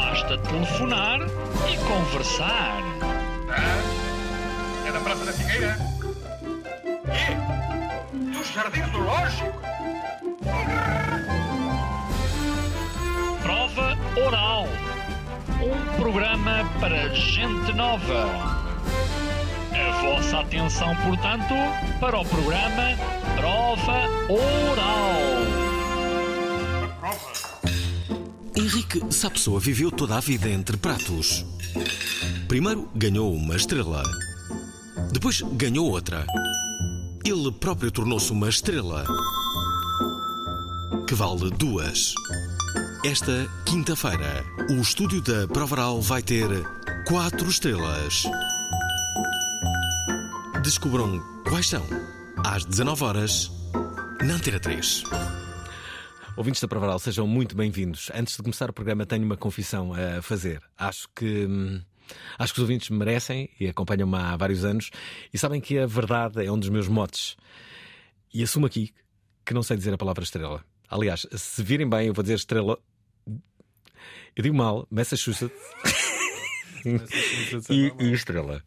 Basta telefonar e conversar. Ah, é da Praça da Figueira? E? Dos Jardins do Lógico? Prova Oral. Um programa para gente nova. A vossa atenção, portanto, para o programa Prova Oral. Henrique Sapessoa viveu toda a vida entre pratos. Primeiro ganhou uma estrela. Depois ganhou outra. Ele próprio tornou-se uma estrela. Que vale duas. Esta quinta-feira, o estúdio da Provaral vai ter quatro estrelas. Descubram quais são. Às 19 horas na Antena 3. Ouvintes da Provaral, sejam muito bem-vindos. Antes de começar o programa, tenho uma confissão a fazer. Acho que. hum, Acho que os ouvintes merecem e acompanham-me há vários anos e sabem que a verdade é um dos meus motes. E assumo aqui que não sei dizer a palavra estrela. Aliás, se virem bem, eu vou dizer estrela. Eu digo mal, Massachusetts. e, e estrela.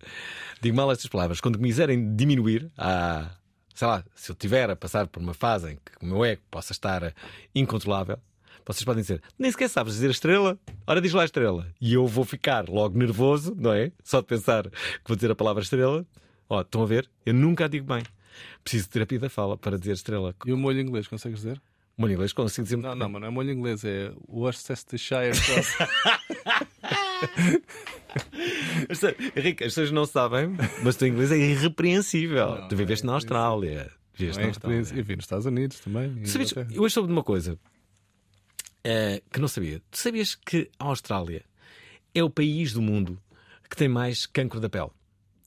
Digo mal estas palavras. Quando me quiserem diminuir, a, sei lá, se eu tiver a passar por uma fase em que o meu ego possa estar incontrolável, vocês podem dizer, nem sequer sabes dizer estrela, ora diz lá estrela. E eu vou ficar logo nervoso, não é? Só de pensar que vou dizer a palavra estrela. Ó, estão a ver? Eu nunca a digo bem. Preciso de terapia da fala para dizer estrela. E o molho inglês, consegues dizer? Molho inglês consigo dizer Não, não, mas não é molho inglês, é Worcestershire sauce. Henrique, as pessoas não sabem, mas o teu inglês é irrepreensível. Não, tu viveste na Austrália. Viveste na é Austrália. Eu vi nos Estados Unidos também. sabias, Inglaterra. eu hoje soube de uma coisa eh, que não sabia. Tu sabias que a Austrália é o país do mundo que tem mais cancro da pele?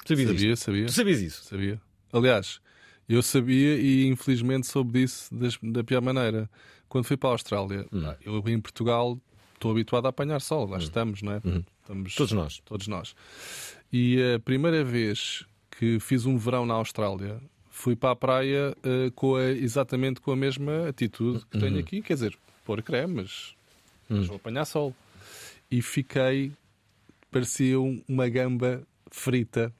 Sabias Sabia, isto? sabia. Tu sabias isso? Sabia. Aliás, eu sabia e infelizmente soube disso das- da pior maneira. Quando fui para a Austrália, Hum. eu em Portugal estou habituado a apanhar sol. Lá estamos, não é? Estamos, Todos nós. Todos nós. E a primeira vez que fiz um verão na Austrália, fui para a praia eh, com a- exatamente com a mesma atitude que tenho aqui. Quer dizer, pôr creme, mas, mas vou apanhar sol. E fiquei, parecia um- uma gamba frita,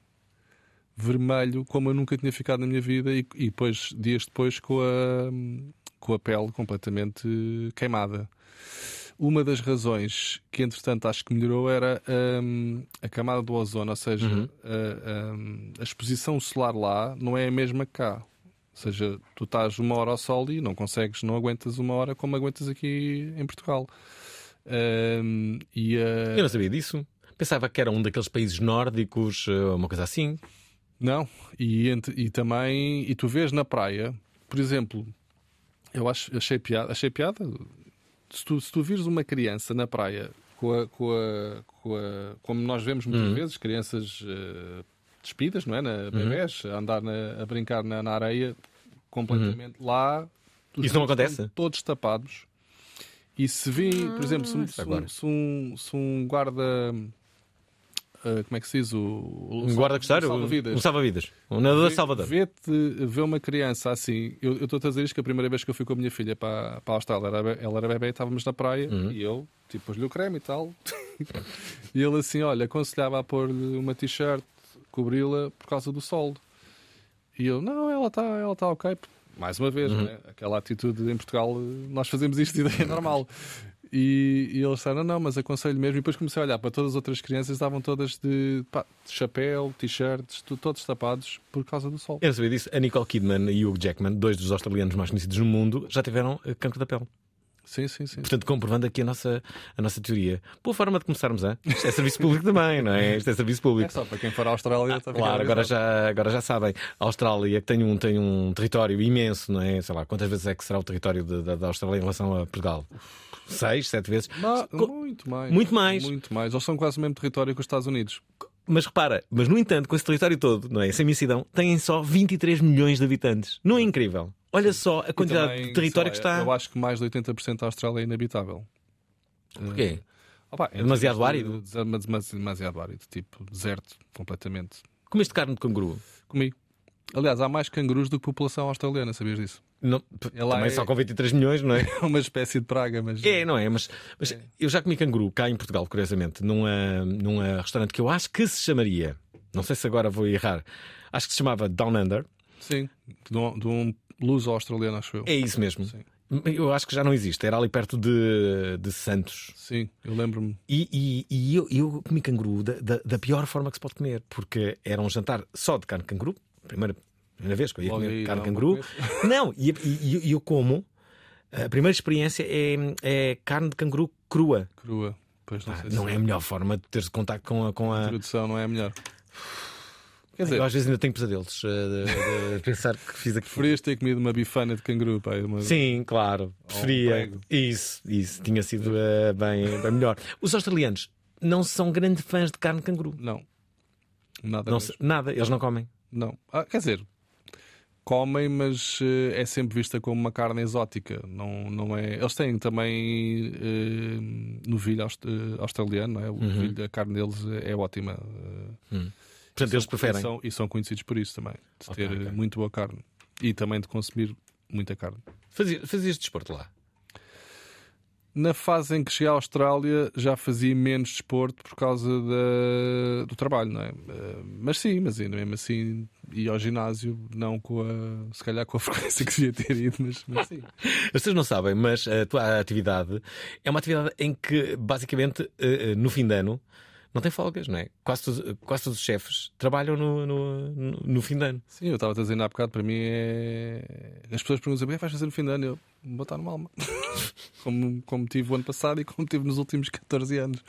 vermelho, como eu nunca tinha ficado na minha vida. E, e depois, dias depois, com a, com a pele completamente queimada. Uma das razões que, entretanto, acho que melhorou era hum, a camada do ozono, ou seja, a, hum, a exposição solar lá não é a mesma que cá. Ou seja, tu estás uma hora ao sol e não consegues, não aguentas uma hora como aguentas aqui em Portugal. Hum, e, a- Eu não sabia disso. Pensava que era um daqueles países nórdicos, eh, uma coisa assim. Não, e, e também, e tu vês na praia, por exemplo, eu acho, achei piada, achei piada. Se tu, se tu vires uma criança na praia com a, com a, com a- como nós vemos muitas vezes, crianças eh, despidas, não é? Na, bebés, a andar na- a brincar na, na areia completamente lá. os Isso não acontece? Todos tapados. E se vi, por exemplo, se, um- se se um, se um guarda. Eh, como é que se diz? O, o Um guarda costeiro, um salva-vidas. Um nadador Vê- salvador. Vê-te, vê uma criança assim. Eu estou a dizer isto que a primeira vez que eu fui com a minha filha para, para a Austrália, ela era, ela era bebê, estávamos na praia Uhum. e eu, tipo, pus-lhe o creme e tal. e ele assim, olha, aconselhava a pôr-lhe uma t-shirt, cobri-la por causa do sol. E eu, não, ela está ela tá ok. Mais uma Uhum. vez, né? aquela atitude em Portugal, nós fazemos isto e é normal. E, e eles disseram, não, não, mas aconselho mesmo. E depois comecei a olhar para todas as outras crianças, estavam todas de, pá, de chapéu, t-shirts, todos tapados por causa do sol. Eu sabia disso. A Nicole Kidman e o Hugh Jackman, dois dos australianos mais conhecidos no mundo, já tiveram eh, cancro da pele. Sim, sim, sim. Portanto, comprovando aqui a nossa, a nossa teoria. Boa forma de começarmos, hein? Isto é serviço público também, não é? Isto é serviço É público. só para quem for à Austrália. a ficar Claro, agora já, agora já sabem. A Austrália que tem um, tem um território imenso, não é? Sei lá, quantas vezes é que será o território de- da, da Austrália em relação a Portugal? Seis, sete vezes. Ma- muito mais. Muito mais. Muito mais. Eles são quase o mesmo território que os Estados Unidos. Mas repara, mas no entanto, com esse território todo, não é? Sem imensidão, têm só 23 milhões de habitantes. Não é incrível? Olha só a quantidade também, de território que lá, está. Eu acho que mais de 80% da Austrália é inabitável. Porquê? Opa, É demasiado de- árido? de- de- demasi- demasiado árido. Tipo, deserto, completamente. Comeste carne de canguru? Comi. Aliás, há mais cangurus do que população australiana, sabias disso? Não, É também é- só com 23 milhões, não é? É uma espécie de praga, mas. É, não é? Mas, mas eu já comi canguru cá em Portugal, curiosamente, num, ah, num ah, restaurante que eu acho que se chamaria, não sei se agora vou errar, acho que se chamava Down Under. Sim, de um, de um luso australiano, acho eu. É isso mesmo. Sim. Eu acho que já não existe, era ali perto de, de Santos. Sim, eu lembro-me. E, e- e eu, eu comi canguru da, da- da pior forma que se pode comer, porque era um jantar só de carne de canguru, primeira, primeira vez que eu ia Logo comer carne de canguru. não e e- e eu como. A primeira experiência é, é carne de canguru crua. Crua. Pois não Ah, sei não é a melhor forma de teres contacto com a. Com a a... introdução não é a melhor. Quer dizer, Eu às vezes ainda tenho pesadelos eh, de, de pensar que fiz aquilo. preferias ter comido uma bifana de canguru, pá. Uma... Sim, claro. Preferia. prego. isso, isso. Tinha sido eh, bem, bem melhor. Os australianos não são grandes fãs de carne de canguru. Não. Nada. Não nada, eles não comem. Não. Ah, quer dizer, comem, mas eh, é sempre vista como uma carne exótica. Não, não é... Eles têm também eh, novilho aust- eh, australiano, é? O Uhum. novilho, a carne deles é ótima. eh, Portanto, eles preferem. E são, e são conhecidos por isso também, de Ok, ter ok. eh, muito boa carne. E também de consumir muita carne. Fazia- Fazias desporto lá. Na fase em que cheguei à Austrália já fazia menos desporto por causa da- do trabalho, não é? Eh, Mas sim, mas ainda mesmo assim ia ao ginásio, não com a se calhar com a frequência que devia ter ido, mas, mas sim. As pessoas não sabem, mas a tua atividade é uma atividade em que, basicamente, eh, eh, no fim de ano, não tem folgas, não é? Quase todos, quase todos os chefes trabalham no, no, no- no fim de ano. Sim, eu estava a dizer há bocado, para mim é. As pessoas perguntam o que é que vais fazer no fim de ano? Eu vou estar numa alma. como, como tive o ano passado e como tive nos últimos 14 anos.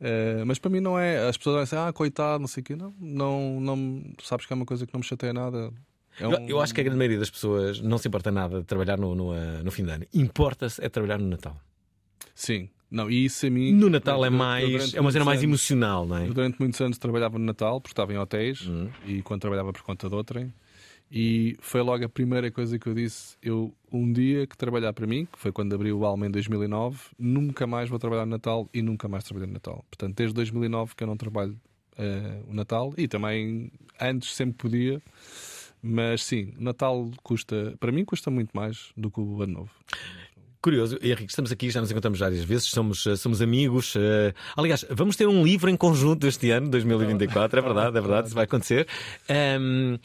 Eh, mas para mim não é. As pessoas dizem, ah, coitado, não sei o quê. Não, não, não, sabes que é uma coisa que não me chateia nada. É Eu, um- eu acho que a grande maioria das pessoas não se importa nada de trabalhar no, no, eh, no fim de ano. Importa-se é trabalhar no Natal. Sim, não, e isso a mim. No Natal é mais. É uma cena mais anos- emocional, não é? Eu durante muitos anos trabalhava no Natal, porque estava em hotéis Uhum. e quando trabalhava por conta de outrem. E foi logo a primeira coisa que eu disse. Eu, um dia que trabalhar para mim, que foi quando abri o Alma em 2009, nunca mais vou trabalhar no Natal e nunca mais trabalhei no Natal. Portanto, desde 2009 que eu não trabalho eh, o Natal e também antes sempre podia. Mas sim, Natal custa, para mim custa muito mais do que o Ano Novo. Curioso, Henrique, estamos aqui, já nos encontramos várias vezes, somos, eh, somos amigos. eh, Aliás, vamos ter um livro em conjunto este ano, 2024, é verdade, é verdade, isso vai acontecer. Ahm,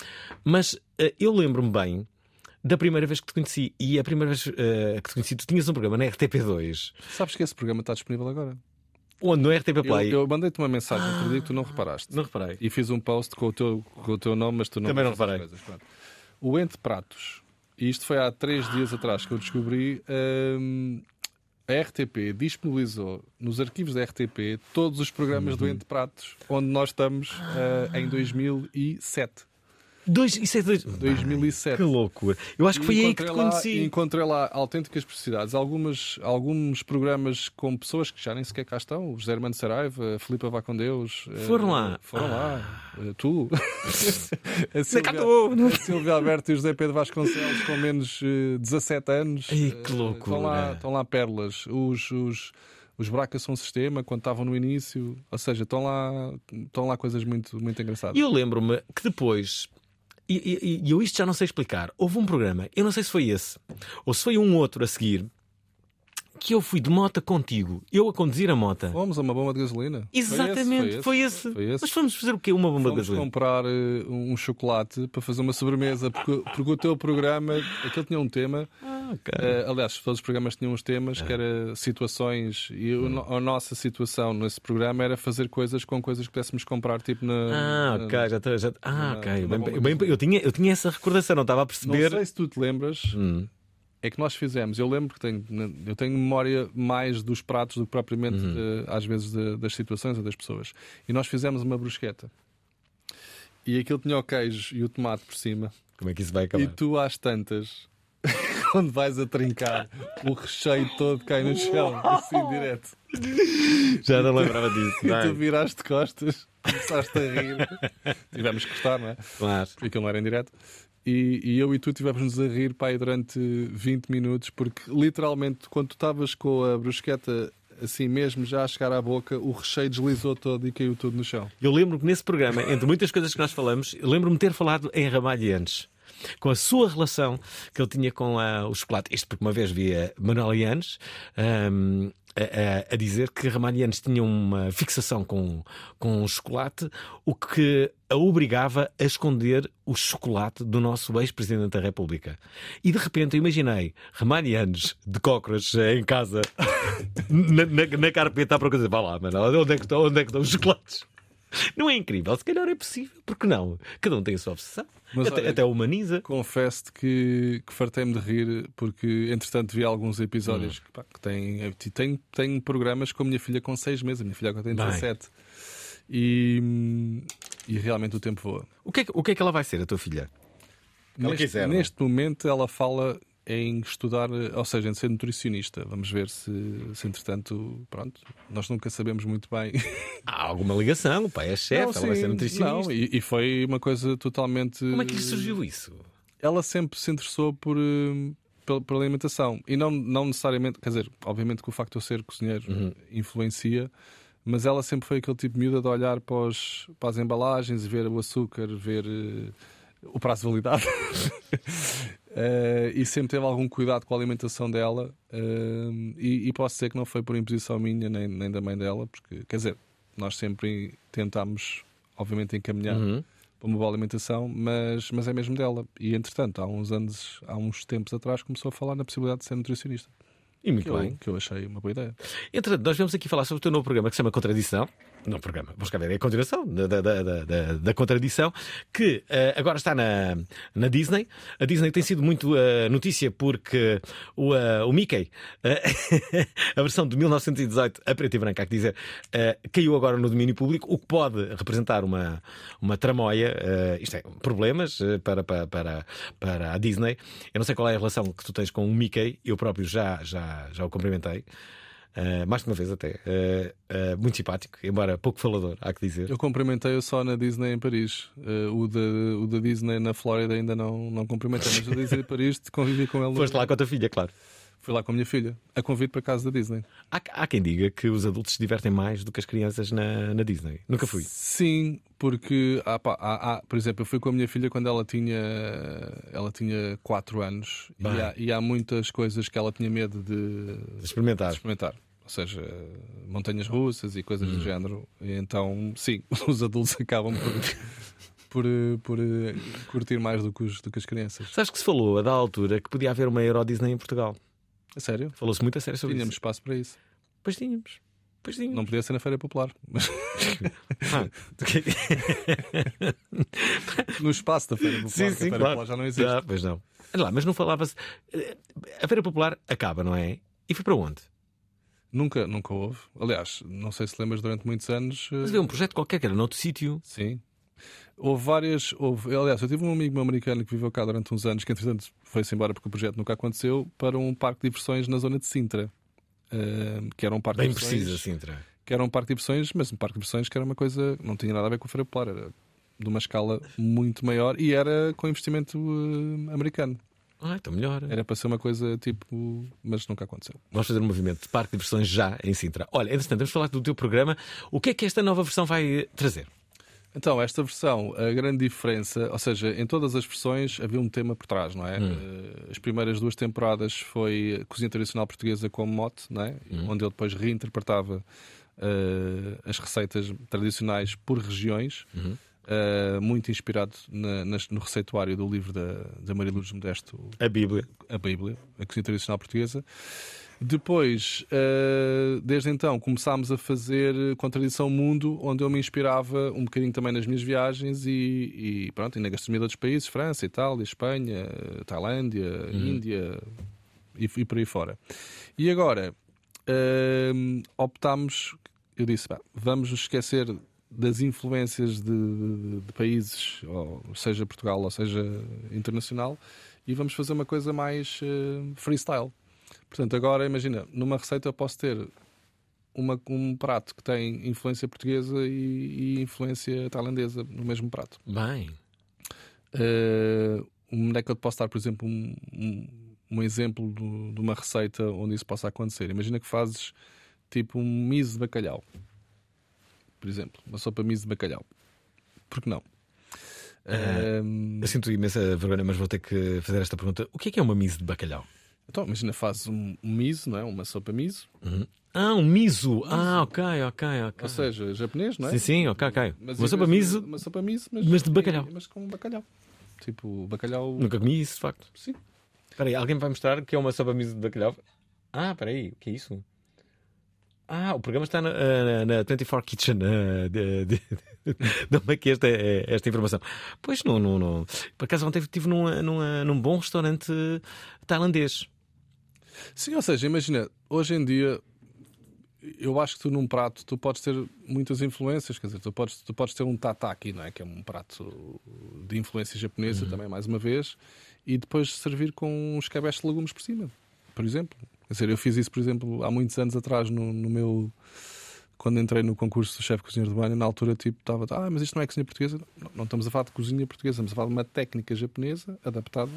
mas eh, eu lembro-me bem da primeira vez que te conheci, e a primeira vez eh, que te conheci, tu tinhas um programa na RTP2, Sabes que esse programa está disponível agora? onde no RTP Eu, Play. eu mandei-te uma mensagem outro dia que tu não reparaste. Não reparei. E fiz um post com o teu, com o teu nome, mas tu não Também não reparei. coisas. O Ente Pratos, e isto foi há três dias atrás que eu descobri, hum, a RTP disponibilizou nos arquivos da RTP todos os programas Uhum. do Ente Pratos, onde nós estamos ah, em 2007. Dois, isso é dois. 2007. Que loucura. Eu acho que foi aí que te encontrei lá- conheci. Encontrei lá autênticas precisidades. Algumas, alguns programas com pessoas que já nem sequer cá estão. O José Hermano Saraiva, a Filipa Vá com Deus. eh, Foram lá? Foram lá. Eh, Tu. a, Silvia, a Silvia Alberto e o José Pedro Vasconcelos com menos eh, 17 anos. Ai, Eh, que loucura. Estão lá, estão lá pérolas. Os. os os Bracas são sistema quando estavam no início, ou seja, estão lá, estão lá coisas muito, muito engraçadas. E eu lembro-me que depois, e, e- eu isto já não sei explicar, houve um programa, eu não sei se foi esse, ou se foi um outro a seguir, que eu fui de mota contigo, eu a conduzir a mota. Fomos a uma bomba de gasolina. Exatamente, foi esse. Foi esse. Mas fomos fazer o quê? Uma bomba de Fomos gasolina. comprar eh, um chocolate para fazer uma sobremesa, porque, porque o teu programa, aquele tinha um tema. Ah, ok. eh, aliás, todos os programas tinham uns temas que era situações, e o a nossa situação nesse programa era fazer coisas com coisas que pudéssemos comprar, tipo na. Ah, na- ok, já, tô- já Ah, na- ok. na Bem- de bem- eu, tinha, eu tinha essa recordação, não estava a Não perceber. sei se tu te lembras, Hum. É que nós fizemos. Eu lembro que tenho, eu tenho memória mais dos pratos do que propriamente, de- às vezes, de- das situações ou das pessoas. E nós fizemos uma brusqueta. E aquilo tinha o queijo e o tomate por cima. Como é que isso vai acabar? E tu, às tantas, quando vais a trincar, o recheio todo cai no chão, assim direto. Já não lembrava disso. E tu viraste costas, começaste a rir. Tivemos que cortar, não é? Claro. Porque aquilo não era em direto. E, e eu e tu tivemos-nos a rir pá, aí durante 20 minutos, porque literalmente, quando tu estavas com a brusqueta assim mesmo, já a chegar à boca, o recheio deslizou todo e caiu tudo no chão. Eu lembro que nesse programa, entre muitas coisas que nós falamos, lembro-me ter falado em Ramalhianes. Com a sua relação que ele tinha com ah, o chocolate. Isto porque uma vez via Manuel Yanes ahm, a, a- dizer que Ramalhianes tinha uma fixação com, com o chocolate, o que a obrigava a esconder o chocolate do nosso ex-presidente da República. E de repente eu imaginei Ramalhianes de cócoras em casa, na, na, na carpeta à procura. Vá lá, mano, onde é que estão, onde é que estão os chocolates? Não é incrível? Se calhar é possível. Porque não? Cada um tem a sua obsessão. Mas até, olha- até humaniza. Confesso-te que, que fartei-me de rir, porque entretanto vi alguns episódios Hum. que, pá, que têm, tenho, tenho programas com a minha filha com 6 meses, a minha filha agora tem Bem. 17. E, e realmente o tempo voa. O que, é, que- o que é que ela vai ser, a tua filha? Neste, é? neste momento ela fala em estudar, ou seja, em ser nutricionista. Vamos ver se, se entretanto, pronto, nós nunca sabemos muito bem. Há alguma ligação? O pai é chefe, Não, ela vai sim, ser nutricionista. não, e, e foi uma coisa totalmente. Como é que lhe surgiu isso? ela sempre se interessou por, eh, pela, pela alimentação e não, não necessariamente, quer dizer, obviamente que o facto de eu ser cozinheiro Uhum. influencia, mas ela sempre foi aquele tipo de miúda de olhar para, os- para as embalagens, ver o açúcar, ver eh, o prazo de validade Eh, e sempre teve algum cuidado com a alimentação dela. eh, e, e posso dizer que não foi por imposição minha nem, nem da mãe dela, porque quer dizer, nós sempre tentámos, obviamente, encaminhar Uhum. para uma boa alimentação, mas, mas é mesmo dela. E entretanto, há uns anos, há uns tempos atrás, começou a falar na possibilidade de ser nutricionista. E muito Que bem. eu, que eu achei uma boa ideia. Entretanto, nós vamos aqui falar sobre o teu novo programa que se chama Contradição. Não, programa, vamos cá ver, é a continuação da, da, da, da, da contradição, que eh, agora está na, na Disney. A Disney tem sido muito eh, notícia porque o, eh, o Mickey, a versão de 1918, a preto e branco, há que dizer, caiu agora no domínio público, o que pode representar uma, uma tramóia, isto é, problemas para, para, para, para a Disney. Eu não sei qual é a relação que tu tens com o Mickey, eu próprio já, já, já o cumprimentei. Uh, mais de uma vez até. Uh, uh, muito simpático, embora pouco falador, há que dizer. Eu cumprimentei-o só na Disney em Paris. Eh, o, da, o da Disney na Flórida ainda não, não cumprimentei, mas da Disney em Paris convivi com ele. Foste lá com a tua filha, claro. Fui lá com a minha filha, a convite para casa da Disney. Há, há quem diga que os adultos se divertem mais do que as crianças na, na Disney. Nunca fui. Sim, porque há, pá, por exemplo, eu fui com a minha filha quando ela tinha ela tinha 4 anos e há, e há muitas coisas que ela tinha medo de, Experimentar. de experimentar. Ou seja, montanhas russas e coisas do género. Então, sim, os adultos acabam por, por, por, eh, curtir mais do que, os- do que as crianças. Sabes que se falou a da altura que podia haver uma Euro Disney em Portugal. A sério? Falou-se muito a sério sobre Tínhamos isso. espaço para isso. Pois tínhamos. Pois tínhamos. Não podia ser na Feira Popular. Mas Ah, no espaço da Feira Popular. sim, que a sim, Feira claro. Popular já não existe. Já, pois não. Olha lá, mas não falava-se. A Feira Popular acaba, não é? E foi para onde? Nunca, nunca houve. Aliás, não sei se lembras durante muitos anos. eh, Mas havia um projeto qualquer que era noutro sítio. Sim. Houve várias. Houve, aliás, eu tive um amigo meu americano que viveu cá durante uns anos, que entretanto foi-se embora porque o projeto nunca aconteceu, para um parque de diversões na zona de Sintra. Eh, que era um parque Bem de diversões. precisa, Sintra. Que era um parque de diversões, mas um parque de diversões que era uma coisa. Não tinha nada a ver com a Feira Popular, era de uma escala muito maior e era com investimento eh, americano. Ah, então melhor. Era para ser uma coisa tipo. Mas nunca aconteceu. Vamos fazer um movimento de parque de diversões já em Sintra. Olha, entretanto, vamos falar do teu programa. O que é que esta nova versão vai eh, trazer? Então, esta versão, a grande diferença, ou seja, em todas as versões havia um tema por trás, não é? Eh, As primeiras duas temporadas foi a cozinha tradicional portuguesa como mote, não é? Onde ele depois reinterpretava eh, as receitas tradicionais por regiões, eh, muito inspirado na- nas- no receituário do livro da, da Maria Lourdes Modesto, A Bíblia. a Bíblia, a cozinha tradicional portuguesa. Depois, eh, desde então, começámos a fazer Contradição Mundo, onde eu me inspirava um bocadinho também nas minhas viagens e, e pronto, e na gastronomia de outros países, França, Itália, Espanha, Tailândia, Índia, e, e por aí fora. E agora hum, optámos, eu disse, "Pá, vamos nos esquecer das influências de, de- de países, ou seja Portugal, ou seja internacional, e vamos fazer uma coisa mais eh, freestyle. Portanto, agora imagina, numa receita eu posso ter uma- um prato que tem influência portuguesa e, e influência tailandesa no mesmo prato. Bem. Uh, onde é que eu te posso dar, por exemplo, um, um, um exemplo do- de uma receita onde isso possa acontecer? Imagina que fazes tipo um miso de bacalhau, por exemplo, uma sopa miso de bacalhau. Por que não? Um, Eu sinto imensa vergonha, mas vou ter que fazer esta pergunta. O que é que é uma mise de bacalhau? Então, imagina, fazes um, um miso, não é? Uma sopa miso, Ah, um miso. Ah, ok, ok, ok. ou seja, japonês, não é? Sim, sim, ok, ok. Mas Uma sopa miso, Uma sopa miso, mas, mas de bacalhau. Mas com bacalhau. Tipo, bacalhau. nunca comi isso, de facto. Sim. Espera aí, alguém vai mostrar que é uma sopa miso de bacalhau? Ah, espera aí, o que é isso? Ah, o programa está na, na, na 24 Kitchen. ah, de, de, Dá-me aqui esta, esta informação. Pois não, não, não. Por acaso ontem estive num, num, num bom restaurante tailandês. Sim, ou seja, imagina, hoje em dia eu acho que tu num prato tu podes ter muitas influências, quer dizer, tu podes, tu podes ter um tataki, não é? Que é um prato de influência japonesa também, mais uma vez, e depois servir com uns cabestes de legumes por cima, por exemplo. Quer dizer, eu fiz isso, por exemplo, há muitos anos atrás no, no meu. Quando entrei no concurso do chefe cozinheiro de banho, na altura tipo estava, ah, mas isto não é cozinha portuguesa. Não, não estamos a falar de cozinha portuguesa, estamos a falar de uma técnica japonesa adaptada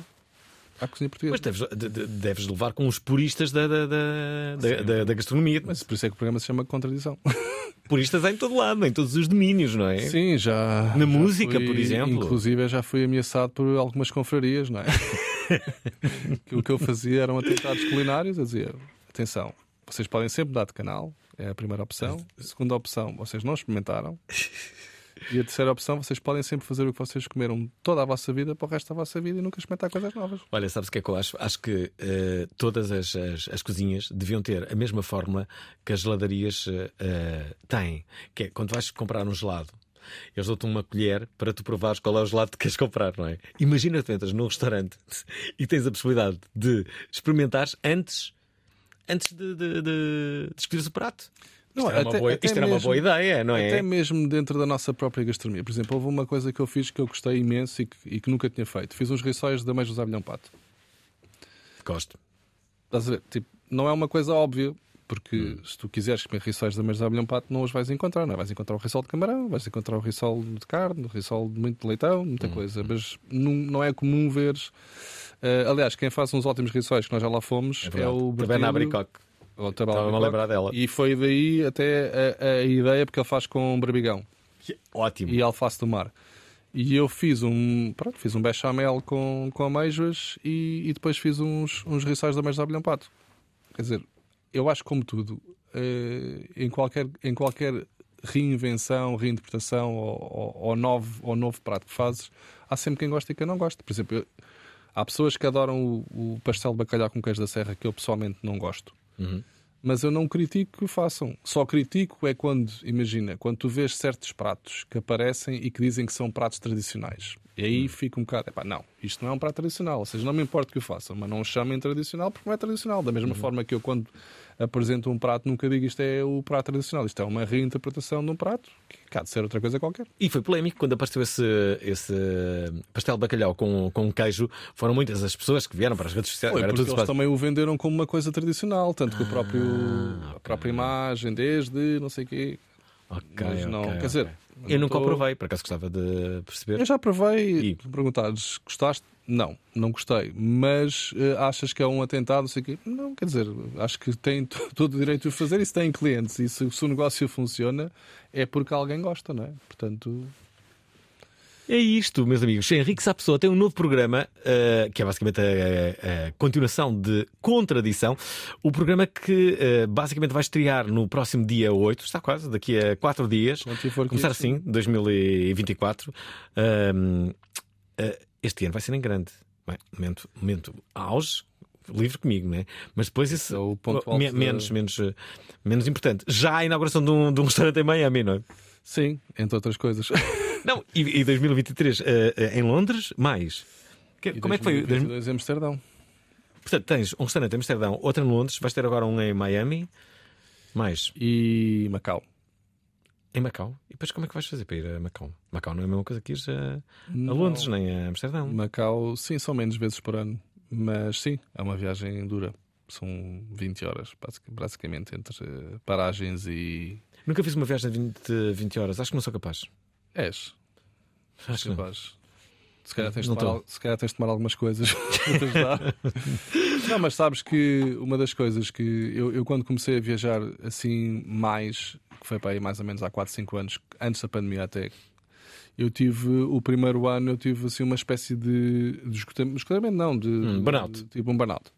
à cozinha portuguesa. Mas deves, de- de- deves levar com os puristas da, da, da, da, da- gastronomia. Mas por isso é que o programa se chama Contradição. Puristas há em todo lado, em todos os domínios, não é? Sim, já. Na já música, fui- por exemplo. Inclusive, eu já fui ameaçado por algumas confrarias, não é? que o que eu fazia eram atentados culinários. Eu dizia: atenção, vocês podem sempre mudar de canal, é a primeira opção. A segunda opção, vocês não experimentaram. E a terceira opção, vocês podem sempre fazer o que vocês comeram toda a vossa vida para o resto da vossa vida e nunca experimentar coisas novas. Olha, sabes o que é que eu acho? Acho que eh, todas as, as, as cozinhas deviam ter a mesma fórmula que as geladarias eh, têm. Que é quando vais comprar um gelado, eles dão-te uma colher para tu provares qual é o gelado que queres comprar, não é? Imagina que tu entras num restaurante e tens a possibilidade de experimentares antes, antes de, de, de, de escolheres o prato. Não, era, uma, até- boa, isto era uma mesmo- boa ideia, não é? Até mesmo dentro da nossa própria gastronomia. Por exemplo, houve uma coisa que eu fiz que eu gostei imenso e que, e que nunca tinha feito. Fiz uns rissóis de ameijo de abelhão pato. Gosto. Estás a ver? Tipo, não é uma coisa óbvia, porque Hum. se tu quiseres comer rissóis de ameijo de abelhão pato, não os vais encontrar. Não é? Vais encontrar o rissol de camarão, vais encontrar o rissol de carne, o rissol de muito leitão, muita Hum, coisa. Mas não, não é comum veres. eh, aliás, quem faz uns ótimos rissóis que nós já lá fomos é, verdade. o Taberna Bertilho- Abricoque. Estava-me a lembrar dela. E foi daí até a, a ideia, porque ele faz com barbigão Ótimo. e alface do mar. E eu fiz um, pronto, fiz um bechamel com, com ameijoas e, e depois fiz uns, uns rissóis de ameijoas de abelhão pato. Quer dizer, eu acho que como tudo, eh, em, qualquer, em qualquer reinvenção, reinterpretação ou, ou, ou novo, ou novo prato que fazes, há sempre quem gosta e quem não gosta. Por exemplo, eu- há pessoas que adoram o, o pastel de bacalhau com queijo da serra, que eu pessoalmente não gosto. Mas eu não critico que o façam. Só critico é quando, imagina, quando tu vês certos pratos que aparecem e que dizem que são pratos tradicionais. E aí fica um bocado, epá, não, isto não é um prato tradicional. Ou seja, não me importa que o façam, mas não o chamem tradicional porque não é tradicional. Da mesma forma que eu, quando apresento um prato, nunca digo isto é o prato tradicional. Isto é uma reinterpretação de um prato que há de ser outra coisa qualquer. E foi polémico quando apareceu esse, esse pastel de bacalhau com, com queijo. Foram muitas as pessoas que vieram para as redes sociais. Foi Era porque tudo eles também o venderam como uma coisa tradicional, tanto que o próprio, a própria imagem, desde não sei o quê. Mas não, ok, quer dizer, eu nunca o tô- provei, por acaso gostava de perceber. Eu já provei. E? Tu perguntares, gostaste? Não, não gostei. Mas eh, achas que é um atentado? Não sei o quê? Não, quer dizer, acho que tem todo o direito de fazer e se tem clientes e se, se o negócio funciona é porque alguém gosta, não é? Portanto, É isto, meus amigos. Henrique Sapessoa tem um novo programa eh, que é basicamente a, a continuação de Contradição. O programa que eh, basicamente vai estrear no próximo dia 8, está quase, daqui a 4 dias. 24 Começar assim, 2024. Ahm, eh, este ano vai ser em grande. Bem, momento, momento auge, livre comigo, né? Mas depois esse. É o ponto alto menos, menos, eh, menos importante. Já a inauguração de um, de um restaurante em Miami, não é? sim, entre outras coisas. Não, e, e 2023 eh, eh, em Londres, mais. Que- como é que foi? 2022 em Amsterdão. Portanto, tens um restaurante em Amsterdão, outro em Londres, vais ter agora um em Miami, mais E Macau. em Macau. E depois como é que vais fazer para ir a Macau? Macau não é a mesma coisa que ir a, a. Londres, nem a Amsterdão. Macau, sim, são menos vezes por ano. Mas sim, é uma viagem dura. São 20 horas, basic- basicamente, entre paragens e. Nunca fiz uma viagem de 20, 20 horas, acho que não sou capaz. És. Não. capaz. Se calhar, tens de tomar, se calhar tens de tomar algumas coisas para te ajudar. não, mas sabes que uma das coisas que eu, eu quando comecei a viajar assim mais, que foi para aí mais ou menos há 4, 5 anos, antes da pandemia até, eu tive o primeiro ano, eu tive assim uma espécie de, de esgotamento, esgotamento não, de, Hum, burnout. de- tipo um burnout.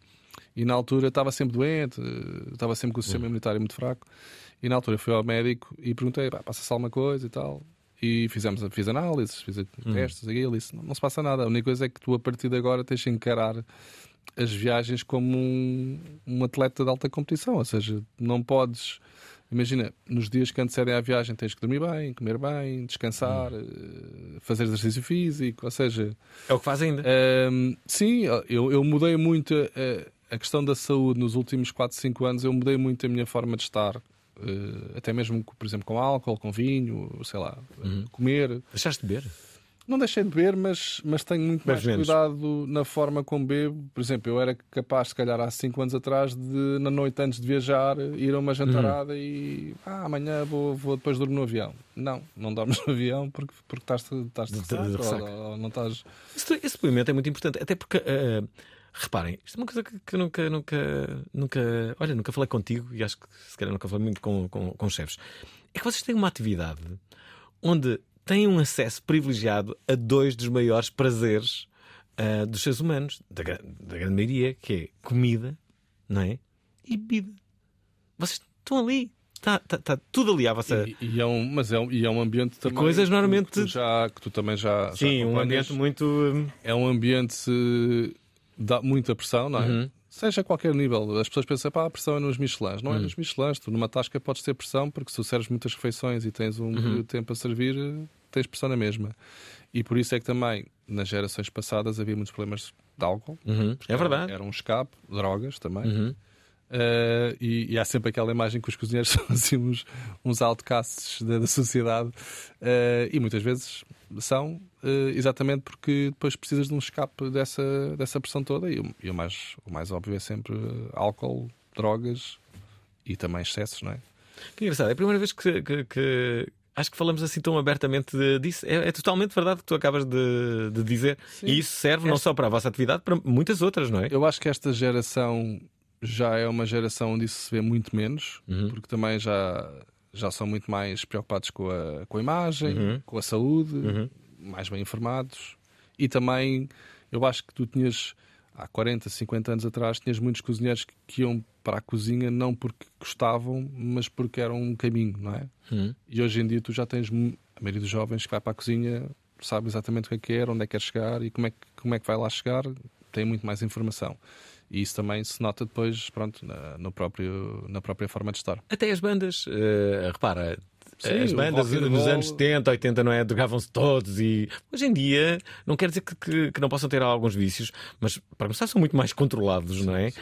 E na altura estava sempre doente, eh, estava sempre com o sistema imunitário muito fraco. E na altura fui ao médico e perguntei: "Pá, passa-se alguma coisa e tal. E fizemos, fiz análises, fiz testes, e ele disse: não, não se passa nada. A única coisa é que tu, a partir de agora, tens de encarar as viagens como um, um atleta de alta competição. Ou seja, não podes. Imagina, nos dias que antecedem à viagem tens que dormir bem, comer bem, descansar, eh, fazer exercício físico. Ou seja, É o que faz ainda. Ahm, sim, eu, eu mudei muito a, a questão da saúde nos últimos 4, 5 anos. Eu mudei muito a minha forma de estar, eh, até mesmo, por exemplo, com álcool, com vinho, sei lá, Uhum. comer. Deixaste de beber? Não deixei de beber, mas, mas tenho muito mais menos. cuidado na forma como bebo. Por exemplo, eu era capaz, se calhar, há 5 anos atrás, de na noite antes de viajar, ir a uma jantarada e ah, amanhã vou, vou depois dormir no avião. Não, não dormes no avião porque, porque estás, estás de De- de ressaca, ou- ou não estás. Esse, esse depoimento é muito importante, até porque, eh, reparem, isto é uma coisa que, que nunca, nunca, nunca, olha, nunca falei contigo e acho que se calhar nunca falei muito com, com, com os chefes. É que vocês têm uma atividade onde têm um acesso privilegiado a dois dos maiores prazeres eh, dos seres humanos, da, da grande maioria, que é comida, não é? E bebida. Vocês estão ali. Está tá, tá tudo ali à vossa. E, e é um, mas é um, e é um ambiente também. coisas que- normalmente- Que tu, já, que tu também já. já Sim, um acompanhas. ambiente muito. hum, É um ambiente dá muita pressão, não é? Uhum. Seja a qualquer nível. As pessoas pensam, pá, a pressão é nos Michelins. Não é Uhum. nos Michelins. Tu numa tasca podes ter pressão porque se tu serves muitas refeições e tens um Uhum. tempo a servir, eh, tens pressão na mesma. E por isso é que também, nas gerações passadas, havia muitos problemas de álcool. Uhum, É verdade. Era, um escape, drogas também. Uh, e, e há sempre aquela imagem que os cozinheiros são assim uns, uns outcasts da, da sociedade Uh, e muitas vezes são exatamente porque depois precisas de um escape dessa, dessa pressão toda e, o- e o, mais, o mais óbvio é sempre uh, álcool, drogas e também excessos, não é? Que engraçado, é a primeira vez que, que- que acho que falamos assim tão abertamente disso. É, é totalmente verdade o que tu acabas de, de dizer. E isso serve não só para a vossa atividade, para muitas outras, não é? Eu acho que esta geração já é uma geração onde isso se vê muito menos, Uhum. porque também já, já são muito mais preocupados com a, com a imagem, Uhum. com a saúde, Uhum. Mais bem informados. E também, eu acho que tu tinhas, há 40, 50 anos atrás, tinhas muitos cozinheiros que, iam para a cozinha não porque gostavam, mas porque era um caminho, não é? Uhum. E hoje em dia tu já tens a maioria dos jovens que vai para a cozinha sabe exatamente o que é que quer, onde é que quer chegar e como é que, como é que vai lá chegar, tem muito mais informação. E isso também se nota depois, pronto, na, no próprio, na própria forma de estar. Até as bandas, eh, repara, Sim, as bandas nos anos 70, 80, não é? Drogavam-se todos e hoje em dia não quer dizer que, que- que não possam ter alguns vícios, mas para começar são muito mais controlados, não é?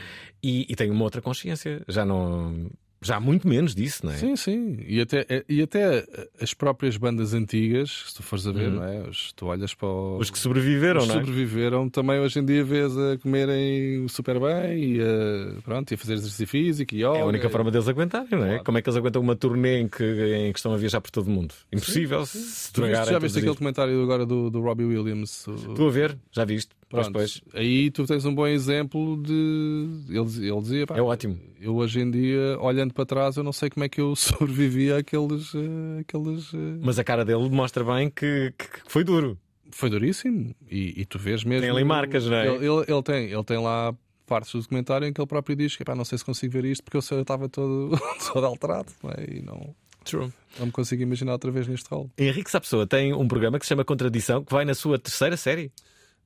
E, e têm uma outra consciência. Já não. Já há muito menos disso, não é? Sim, sim. E até, e até as próprias bandas antigas, se tu fores a ver, Uhum. não é? Os, tu olhas para o- Os que sobreviveram, os que não é? sobreviveram, também hoje em dia vês a comerem super bem e a, pronto, e a fazer exercício físico e yoga. É a única forma deles aguentarem, não é? Claro. Como é que eles aguentam uma turnê em que, em que estão a viajar por todo o mundo? Impossível se Tu viste, drogarem já viste aquele comentário agora do, do Robbie Williams? O- Estou a ver, já viste. Pois, Pronto, pois. Aí tu tens um bom exemplo de. Ele, ele dizia: pá, É ótimo. eu hoje em dia, olhando para trás, eu não sei como é que eu sobrevivi àqueles. eh, àqueles eh, Mas a cara dele mostra bem que, que- foi duro. Foi duríssimo. E, e tu vês mesmo. Tem ali marcas, não é? Ele, ele, ele tem, ele tem lá partes do documentário em que ele próprio diz que pá, não sei se consigo ver isto porque eu estava todo, todo alterado não é? e não, True. não me consigo imaginar outra vez neste rol. Henrique Sapessoa tem um programa que se chama Contradição, que vai na sua terceira série.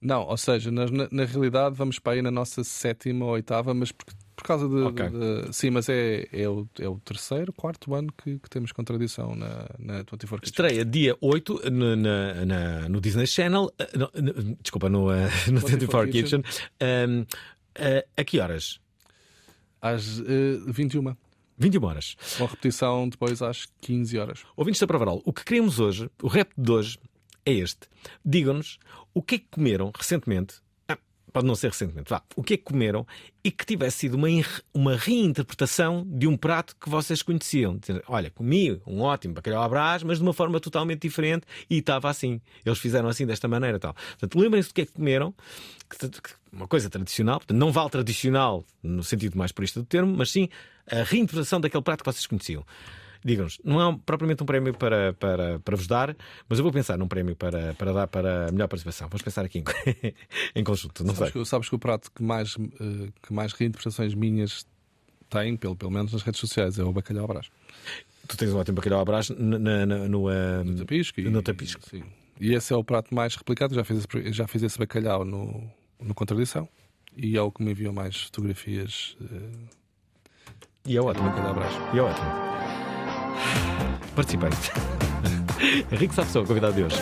Não, ou seja, na, na, na realidade vamos para aí na nossa sétima ou oitava, mas por, por causa de, Ok. de- Sim, mas é, é, o, é o terceiro, quarto ano que, que temos contradição na, na 24 Kitchen. Estreia dia 8 no, na- na- no Disney Channel. eh, no- no- desculpa, no, eh, no 24 24 Kitchen. Um, Ah, a que horas? Às eh, 21. 21 horas. Com repetição depois às 15 horas. Ouvintes da Provaral, o que queremos hoje, o rap de hoje, é este. Digam-nos o que é que comeram recentemente. ah, Pode não ser recentemente, vá. O que é que comeram e que tivesse sido uma, uma reinterpretação de um prato que vocês conheciam. Dizer, Olha, comi um ótimo bacalhau à brás, mas de uma forma totalmente diferente e estava assim. Eles fizeram assim, desta maneira tal. Portanto, lembrem-se do que é que comeram, que- que- uma coisa tradicional. Portanto, não vale tradicional no sentido mais purista do termo, mas sim a reinterpretação daquele prato que vocês conheciam. Digam-nos, não é propriamente um prémio para, para, para vos dar, mas eu vou pensar num prémio para, para dar para a melhor participação. Vamos pensar aqui em, em conjunto, não sei. Sabes que, sabes que o prato que mais, eh, que mais reinterpretações minhas tem, pelo, pelo menos nas redes sociais, é o bacalhau à brás. Tu tens um ótimo bacalhau à brás na- no, ah, No tapisco. E, no tapisco. Sim. E esse é o prato mais replicado. Já fiz esse, já fiz esse bacalhau no, no Contradição. E é o que me enviou mais fotografias eh, E é ótimo. bacalhau à brás. E é ótimo. Participei. Henrique Sapsou, convidado de hoje.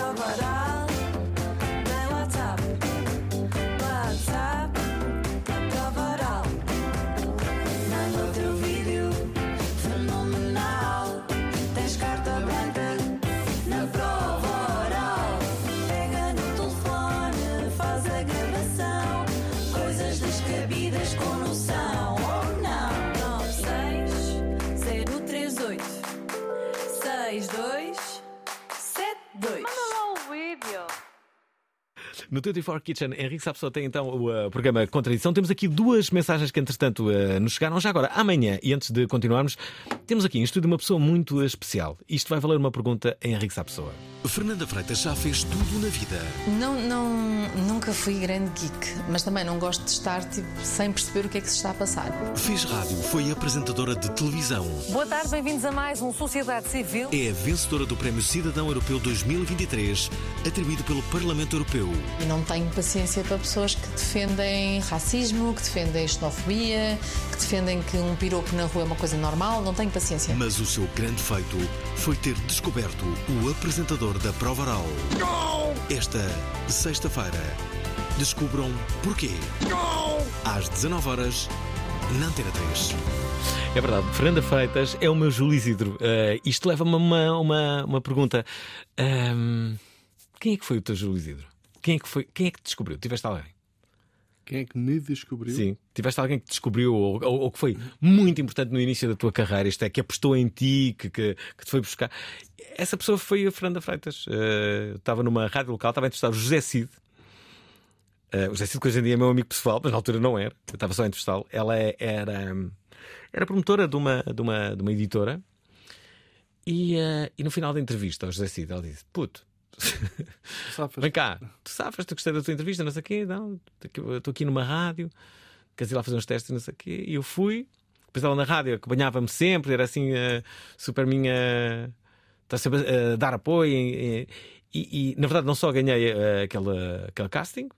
No 24 Kitchen, Henrique Sapsou tem então o uh, programa Contradição. Temos aqui duas mensagens que, entretanto, uh, nos chegaram. Já agora, amanhã, e antes de continuarmos, temos aqui em estúdio uma pessoa muito especial. Isto vai valer uma pergunta a Henrique Sapsou. Fernanda Freitas já fez tudo na vida. Não, não, nunca fui grande geek, mas também não gosto de estar tipo, sem perceber o que é que se está a passar. Fez rádio, foi apresentadora de televisão. Boa tarde, bem-vindos a mais um Sociedade Civil. É a vencedora do Prémio Cidadão Europeu 2023, atribuído pelo Parlamento Europeu. E não tenho paciência para pessoas que defendem racismo, que defendem xenofobia, que defendem que um piropo na rua é uma coisa normal. Não tenho paciência. Mas o seu grande feito foi ter descoberto o apresentador da Prova Oral. Esta sexta-feira, descubram porquê. Às 19 horas na Antena 3. É verdade, Fernanda Freitas é o meu Júlio Isidro. Uh, isto leva-me a uma, uma, uma pergunta. Ahm, quem é que foi o teu Júlio Isidro? Quem é que, foi, quem é que te descobriu? Tiveste alguém? Quem é que me descobriu? Sim. Tiveste alguém que descobriu ou, ou- ou que foi muito importante no início da tua carreira, isto é, que apostou em ti, que, que, que te foi buscar. Essa pessoa foi a Fernanda Freitas. Uh, estava numa rádio local, estava a entrevistar o José Cid. Uh, o José Cid, que hoje em dia é meu amigo pessoal, mas na altura não era. Eu estava só a entrevistá-lo. Ela é- era, era promotora de uma, de uma, de uma editora. E, uh, e no final da entrevista, ao José Cid, ela disse: Puto, Safas. Vem cá, tu sabes, tu gostei da tua entrevista, não sei o quê, não, estou aqui numa rádio, queres ir lá fazer uns testes, não sei o quê, e eu fui. Depois ela na rádio acompanhava-me sempre, era assim, eh, super minha. Está sempre a dar apoio. E, e- e, na verdade, não só ganhei eh, aquele, aquele casting,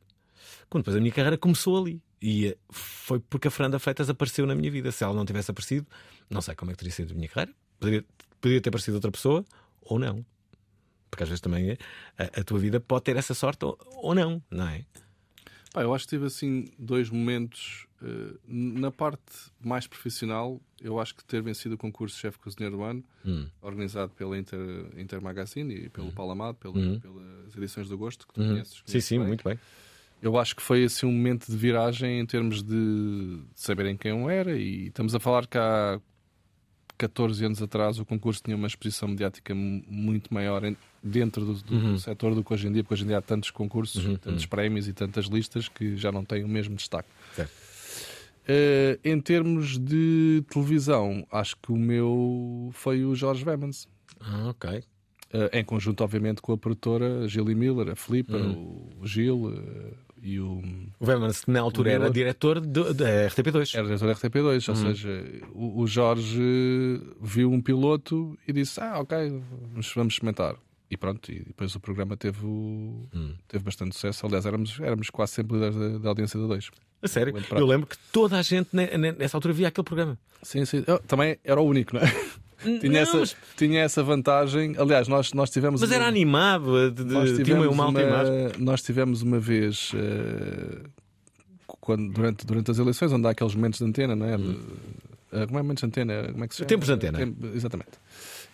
como depois a minha carreira começou ali. E eh, foi porque a Fernanda Freitas apareceu na minha vida. Se ela não tivesse aparecido, não sei como é que teria sido a minha carreira. Poderia, poderia ter aparecido outra pessoa ou não. Porque às vezes também eh, a, a tua vida pode ter essa sorte ou, ou não, não é? Pá, eu acho que tive assim dois momentos. eh, na parte mais profissional, eu acho que ter vencido o concurso Chefe Cozinheiro do Ano, Hum. organizado pela Inter, Inter Magazine e pelo Paulo Amado, pela- Uhum. pelas edições de agosto, que tu Uhum. conheces. Sim, sim, bem. muito bem. Eu acho que foi assim um momento de viragem em termos de saberem quem eu era e estamos a falar que há 14 anos atrás o concurso tinha uma exposição mediática mu- muito maior dentro do, do, Uhum. setor do que hoje em dia, porque hoje em dia há tantos concursos, Uhum, tantos uhum. prémios e tantas listas que já não têm o mesmo destaque. Eh, em termos de televisão, acho que o meu foi o Jorge Vemans. Ah, ok. Eh, em conjunto, obviamente, com a produtora Gilly Miller, a Filipa, Uhum. o Gil eh, e o. O que na altura era diretor da RTP2. Era diretor da RTP2, ou Uhum. seja, o, o Jorge viu um piloto e disse: Ah, ok, vamos, vamos experimentar. E pronto, e depois o programa teve, o- Hum. teve bastante sucesso. Aliás, éramos, éramos quase sempre líderes da, da audiência da 2. A sério, eu lembro que toda a gente ne- ne- nessa altura via aquele programa. Sim, sim. Eu também era o único, não é? Tinha, Não, essa, mas- tinha essa vantagem. Aliás, nós, nós tivemos. Mas uma- era animado, de- de- nós tinha tivemos uma alta imagem. Nós tivemos uma vez. eh, quando, durante, durante as eleições, onde há aqueles momentos de antena, não é? De- eh, como é momentos de antena? Como é que se chama? Tempos de antena. Tempo- exatamente.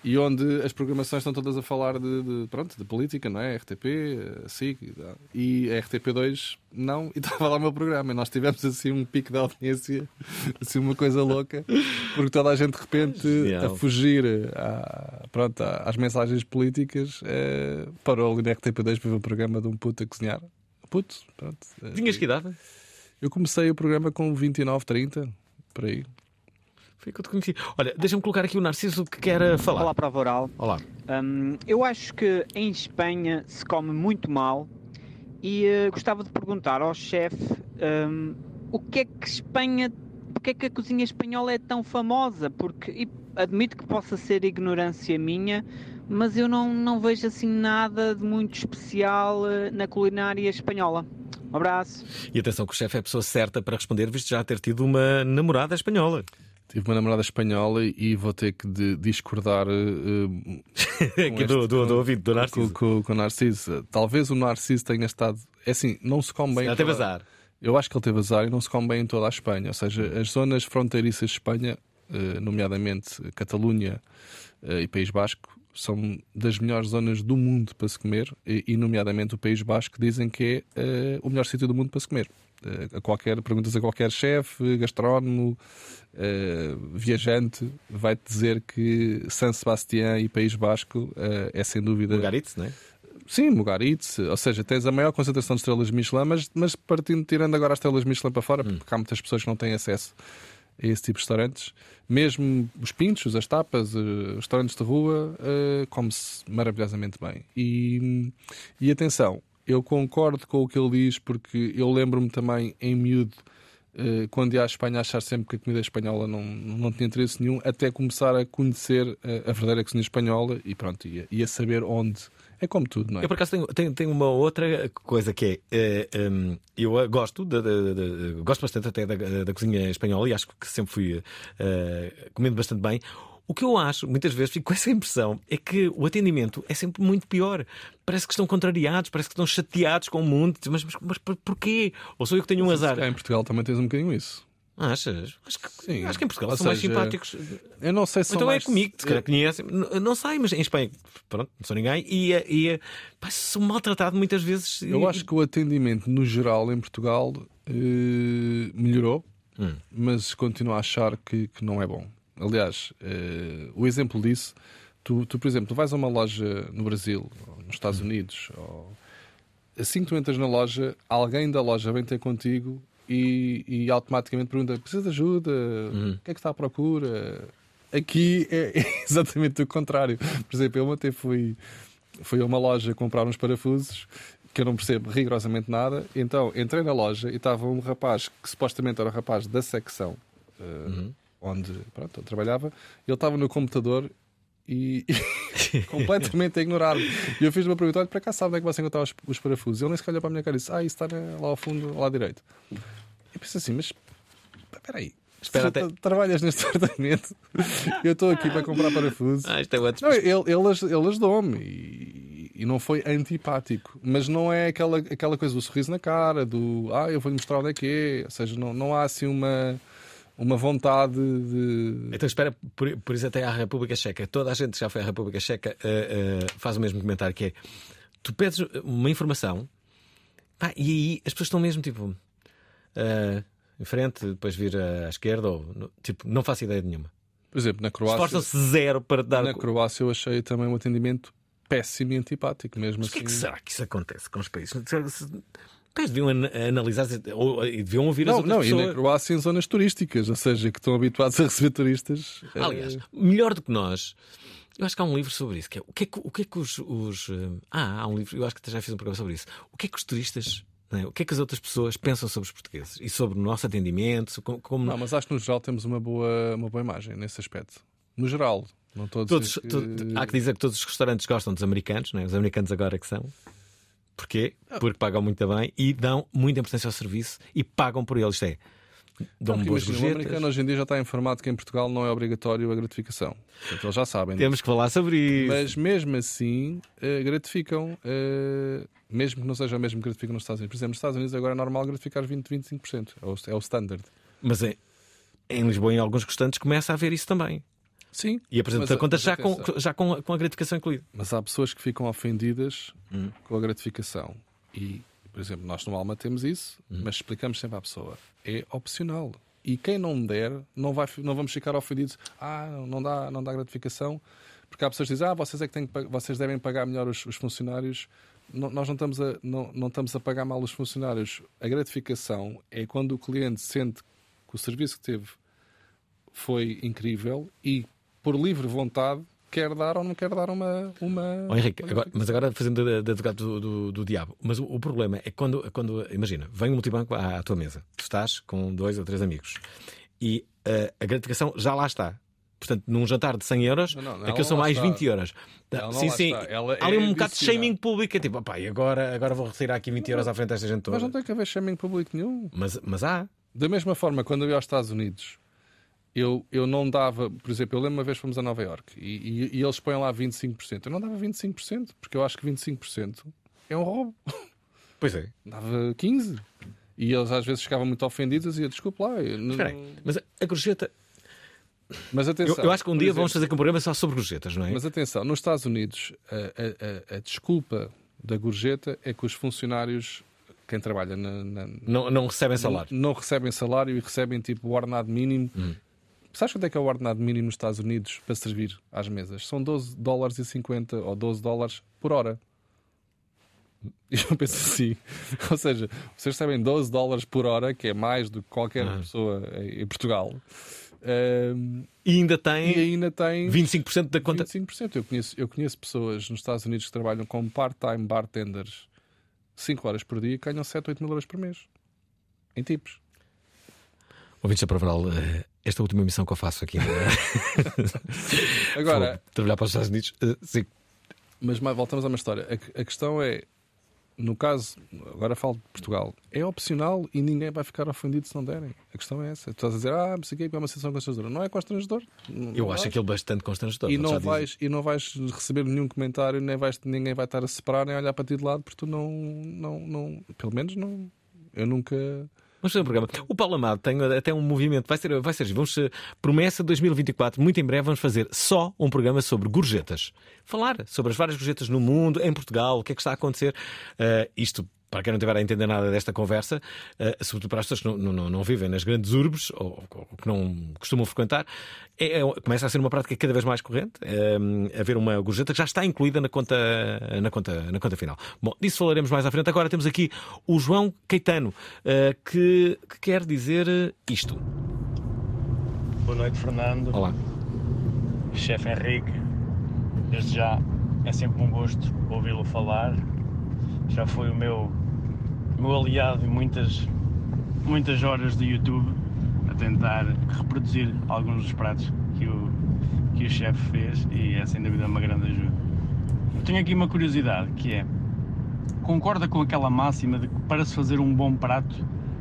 E onde as programações estão todas a falar de, de, pronto, de política, não é? RTP, eh, SIC e tal. e a RTP2 não, e estava lá o meu programa. E nós tivemos assim um pico de audiência, assim uma coisa louca, porque toda a gente de repente Genial. a fugir à- pronto, às mensagens políticas eh, parou ali na RTP2 para ver o programa de um puto a cozinhar. Puto, pronto. eh, Tinhas que idade? Eu comecei o programa com 29, 30, por aí. Foi que eu te conheci. Olha, deixa-me colocar aqui o Narciso que quer falar. Olá, Prova Oral. Olá. Hum, eu acho que em Espanha se come muito mal e eh, gostava de perguntar ao chefe hum, o que é que Espanha, porque é que a cozinha espanhola é tão famosa? Porque admito que possa ser ignorância minha, mas eu não, não vejo assim nada de muito especial eh, na culinária espanhola. Um abraço. E atenção que o chefe é a pessoa certa para responder, visto já ter tido uma namorada espanhola. Tive uma namorada espanhola e vou ter que de- discordar Aqui do, do, do ouvido do com, Narciso. com- com o Narciso. Talvez o Narciso tenha estado. É assim, não se come bem. Ela em teve azar. Eu acho que ele teve azar e não se come bem em toda a Espanha. Ou seja, as zonas fronteiriças de Espanha, eh, nomeadamente Catalunha eh, e País Basco, são das melhores zonas do mundo para se comer, e, e, nomeadamente o País Basco dizem que é o melhor sítio do mundo para se comer. Eh, a qualquer, perguntas a qualquer chefe, gastrónomo, eh, viajante, vai-te dizer que San Sebastián e País Basco eh, é sem dúvida. Mugaritz, não é? Sim, Mugaritz, ou seja, tens a maior concentração de estrelas Michelin, mas, mas partindo, tirando agora as estrelas Michelin para fora, porque há muitas pessoas que não têm acesso a esse tipo de restaurantes, mesmo os pinchos, as tapas, os restaurantes de rua, come-se maravilhosamente bem. E, e atenção, eu concordo com o que ele diz, porque eu lembro-me também em miúdo. eh, Quando ia à Espanha, achar sempre que a comida espanhola não, não tinha interesse nenhum, até começar a conhecer eh, a verdadeira cozinha espanhola e pronto, ia, ia saber onde. É como tudo, não é? Eu por acaso tenho, tenho, tenho uma outra coisa que é. eh, hum, eu eh, gosto, de- de- de- gosto bastante até da, da cozinha espanhola e acho que sempre fui eh, comendo bastante bem. O que eu acho, muitas vezes fico com essa impressão, é que o atendimento é sempre muito pior. Parece que estão contrariados, parece que estão chateados com o mundo. Mas, mas, mas por- porquê? Ou sou eu que tenho um azar? Cá em Portugal também tens um bocadinho isso. Achas? Acho que, Sim. acho que em Portugal Ou são mais seja, simpáticos. Eu não sei se Então mais... é comigo, se calhar conhecem. Não, não sei, mas em Espanha, pronto, não sou ninguém. E, eh, e eh, pá, sou maltratado muitas vezes. Eu acho que o atendimento no geral em Portugal eh, melhorou, Hum. mas continuo a achar que, que não é bom. Aliás, eh, o exemplo disso, tu, tu, por exemplo, tu vais a uma loja no Brasil, ou nos. Estados Unidos, ou... assim que tu entras na loja, alguém da loja vem ter contigo e, e automaticamente pergunta: precisa de ajuda? Hum. O que é que está à procura? Aqui é exatamente o contrário. Por exemplo, eu ontem fui, fui a uma loja comprar uns parafusos que eu não percebo rigorosamente nada. Então entrei na loja e estava um rapaz que supostamente era o rapaz da secção eh, onde pronto, eu trabalhava. Ele estava no computador e completamente a ignorar-me. E eu fiz uma pergunta: olha, para cá sabe onde é que você encontrar os, os parafusos? Ele nem sequer olhou para a minha cara e disse: ah, isso está lá ao fundo, lado direito. Eu pensei assim, mas espera aí. Espera até- trabalhas neste departamento, eu estou aqui para comprar parafusos. Ah, isto é outro. Não, ele, ele, ele ajudou-me e, e não foi antipático, mas não é aquela, aquela coisa do sorriso na cara, do ah, eu vou-lhe mostrar onde é que é. Ou seja, não, não há assim uma, uma vontade de. Então espera, por, por isso até à República Checa. Toda a gente que já foi à República Checa eh, eh, faz o mesmo comentário que é tu pedes uma informação pá, e aí as pessoas estão mesmo tipo eh, em frente, depois vir à esquerda ou no- tipo, não faço ideia nenhuma. Por exemplo, na Croácia, Esforçam-se zero para dar. na Croácia eu achei também um atendimento péssimo e antipático, mesmo Mas o que é que assim. será que isso acontece com os países? Pais deviam an- analisar ou, e deviam ouvir as Não, outras não, e pessoas. na Croácia em zonas turísticas, ou seja, que estão habituados a receber turistas. eh, Aliás, melhor do que nós. Eu acho que há um livro sobre isso. Que é, o, que é que, o que é que os. os, eh, ah, há um livro, eu acho que já fiz um programa sobre isso. O que é que os turistas. não é? O que é que as outras pessoas pensam sobre os portugueses e sobre o nosso atendimento? Como, como- Não, mas acho que no geral temos uma boa, uma boa imagem nesse aspecto. No geral, não dizer todos, que... há que dizer que todos os restaurantes gostam dos americanos, não é? os americanos agora é que são. Porquê? Porque pagam muito bem e dão muita importância ao serviço e pagam por eles. Isto é, dão-me Porque boas imagina, o gorjetas. americano hoje em dia já está informado que em Portugal não é obrigatório a gratificação. Portanto, eles já sabem. Temos que falar sobre isso. Mas mesmo assim, eh, gratificam, eh, mesmo que não seja o mesmo que gratificam nos Estados Unidos. Por exemplo, nos Estados Unidos agora é normal gratificar 20, 25%. É o, é o standard. Mas em, em Lisboa, em alguns restantes, começa a haver isso também. Sim. E apresenta Mas, contas já, com, já com, a- com a gratificação incluída. Mas há pessoas que ficam ofendidas Hum. com a gratificação. E, por exemplo, nós no Alma temos isso, Hum. mas explicamos sempre à pessoa. É opcional. E quem não der, não, vai, não vamos ficar ofendidos. Ah, não dá, não dá gratificação. Porque há pessoas que dizem, ah, vocês, é que têm que, vocês devem pagar melhor os, os funcionários. Não- nós não estamos, a, não, não estamos a pagar mal os funcionários. A gratificação é quando o cliente sente que o serviço que teve foi incrível e, por livre vontade, quer dar ou não quer dar uma. uma Ó, Henrique, uma agora- mas agora fazendo de, advogado do, do, do diabo. Mas o, o problema é quando, quando, imagina, vem um multibanco à, à tua mesa, tu estás com dois ou três amigos e eh, a gratificação já lá está. Portanto, num jantar de 100 euros, Não, não, aquilo são mais está. 20 euros. Ela não sim, sim. Ela Há ali é um bocado de shaming público. É tipo, pá, e agora, agora vou retirar aqui 20 euros à frente desta gente toda. Mas não tem que haver shaming público nenhum. Mas, mas há. Da mesma forma, quando eu ia aos Estados Unidos, eu, eu não dava, por exemplo, eu lembro uma vez que fomos a Nova York e, e- e eles põem lá 25%. Eu não dava 25%, porque eu acho que 25% é um roubo. Pois é. Dava 15%. E eles às vezes ficavam muito ofendidos e diziam, desculpa lá. eu não- Espera aí, mas a gorjeta. Mas Eu, atenção. eu acho que um dia exemplo, vamos fazer um programa só sobre gorjetas, não é? Mas atenção, nos Estados Unidos, a, a- a- a desculpa da gorjeta é que os funcionários, quem trabalha na, na- Não, não recebem salário. Não, não recebem salário e recebem tipo o ordenado mínimo. Hum. Sabes quanto é que é o ordenado mínimo nos Estados Unidos para servir às mesas? São 12 dólares e 50 ou 12 dólares por hora. E eu penso assim, ou seja, vocês recebem 12 dólares por hora, que é mais do que qualquer Ah. pessoa em Portugal, Ahm, E ainda tem e ainda tem 25% da conta. 25%. Eu conheço, eu conheço pessoas nos Estados Unidos que trabalham como part-time bartenders 5 horas por dia e ganham 7, 8 mil euros por mês. Em tipos. Ouvintes da Provaral, eh, esta última missão que eu faço aqui. Agora, Fogo, trabalhar para os Estados Unidos. eh, sim. mas mais- voltamos a uma história. A, a questão é, no caso, agora falo de Portugal, é opcional e ninguém vai ficar ofendido se não derem. A questão é essa. Tu estás a dizer, ah, não sei o que é uma situação constrangedora. Não é constrangedor. Não- Eu não acho vai. aquilo bastante constrangedor. E não, vais, e não vais receber nenhum comentário, nem vais, ninguém vai estar a separar, nem a olhar para ti de lado, porque tu não. não, não pelo menos não. Eu nunca. Vamos fazer um programa. O Paulo Amado tem até um movimento. Vai ser, vai ser. Vamos, eh, promessa 2024. Muito em breve vamos fazer só um programa sobre gorjetas. Falar sobre as várias gorjetas no mundo, em Portugal, o que é que está a acontecer. Eh, isto. Para quem não estiver a entender nada desta conversa, eh, sobretudo para as pessoas que não, não, não vivem nas grandes urbes ou, ou que não costumam frequentar, é- é- começa a ser uma prática cada vez mais corrente. eh, haver uma gorjeta que já está incluída na conta, na, conta, na conta final. Bom, disso falaremos mais à frente. Agora temos aqui o João Caetano, eh, que, que quer dizer isto. Boa noite, Fernando. Olá. Chefe Henrique. Desde já é sempre um gosto ouvi-lo falar. Já foi o meu, meu aliado em muitas, muitas horas de YouTube a tentar reproduzir alguns dos pratos que o, que o chefe fez e é sem dúvida uma grande ajuda. Eu tenho aqui uma curiosidade que é concorda com aquela máxima de que para se fazer um bom prato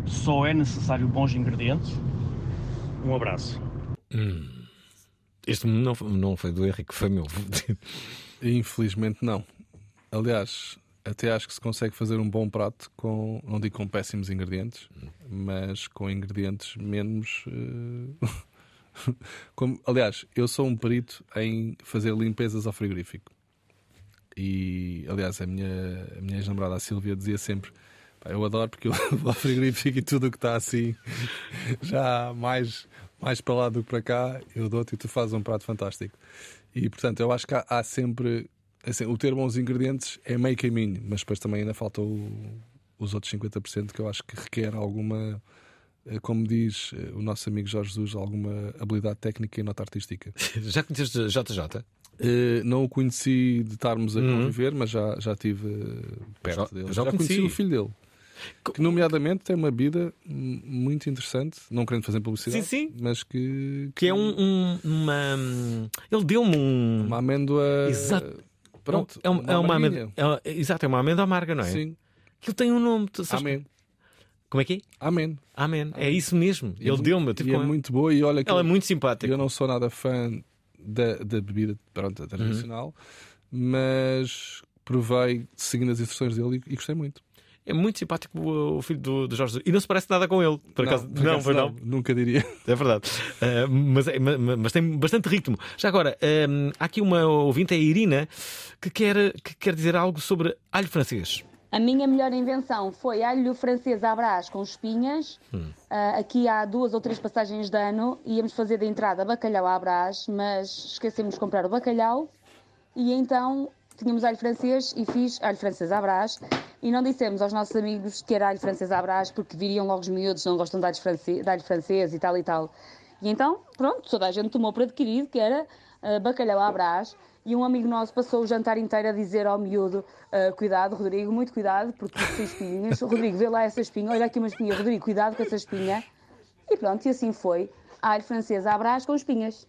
só é necessário bons ingredientes? Um abraço. Hum. Este não, foi- não foi do Henrique, foi meu. Infelizmente não. Aliás, até acho que se consegue fazer um bom prato com, não digo com péssimos ingredientes, mas com ingredientes menos. eh, como- aliás, eu sou um perito em fazer limpezas ao frigorífico. E, aliás, a minha, a minha ex-namorada, a Silvia, dizia sempre: "Pá, Eu adoro porque eu vou ao frigorífico e tudo o que está assim, já mais, mais para lá do que para cá, eu dou-te e tu fazes um prato fantástico. E, portanto, eu acho que há, há sempre. Assim, o ter bons ingredientes é meio caminho, mas depois também ainda falta o- os outros 50% que eu acho que requer alguma. eh, Como diz eh, o nosso amigo Jorge Jesus, alguma habilidade técnica e nota artística. Já conheceste JJ? Eh, não o conheci de estarmos a Uhum. conviver, mas já, já estive eh, perto Já- dele. já o conheci conheci. o filho dele. Que, nomeadamente, tem uma vida muito interessante. Não querendo fazer publicidade, Sim, sim. mas que. Que é um, um- uma. Ele deu-me um. Uma amêndoa. Exato. Pronto, é, um- é uma amêndoa. é- exato, é uma amêndoa amarga, não é? Sim. Aquilo tem um nome. tu sabes- Amém. Como é que é? Amém. Amém. É isso mesmo. E é Ele deu-me. com é ele. muito boa e olha que Ela é eu- muito simpática. Eu não sou nada fã da, da bebida pronto, Uhum. tradicional, mas provei seguindo as instruções dele e, e gostei muito. É muito simpático o, o filho do, do Jorge Jesus. E não se parece nada com ele. Por acaso, por não, acaso foi não. Nunca diria. É verdade. Uh, mas, é- ma- ma- mas tem bastante ritmo. Já agora, um, há aqui uma ouvinte, a Irina, que quer, que quer dizer algo sobre alho francês. A minha melhor invenção foi alho francês à brás com espinhas. Ah, aqui há duas ou três passagens de ano. Íamos fazer de entrada bacalhau à brás, mas esquecemos de comprar o bacalhau. E então tínhamos alho francês e fiz alho francês à brás. E não dissemos aos nossos amigos que era alho francês à brás, porque viriam logo os miúdos, não gostam de alho, francês, de alho francês e tal e tal. E então, pronto, toda a gente tomou por adquirido que era ah, bacalhau à brás. E um amigo nosso passou o jantar inteiro a dizer ao miúdo: ah, Cuidado, Rodrigo, muito cuidado, porque tem espinhas. Rodrigo, vê lá essa espinha, olha aqui uma espinha. Rodrigo, cuidado com essa espinha. E pronto, e assim foi. Alho francês à brás com espinhas.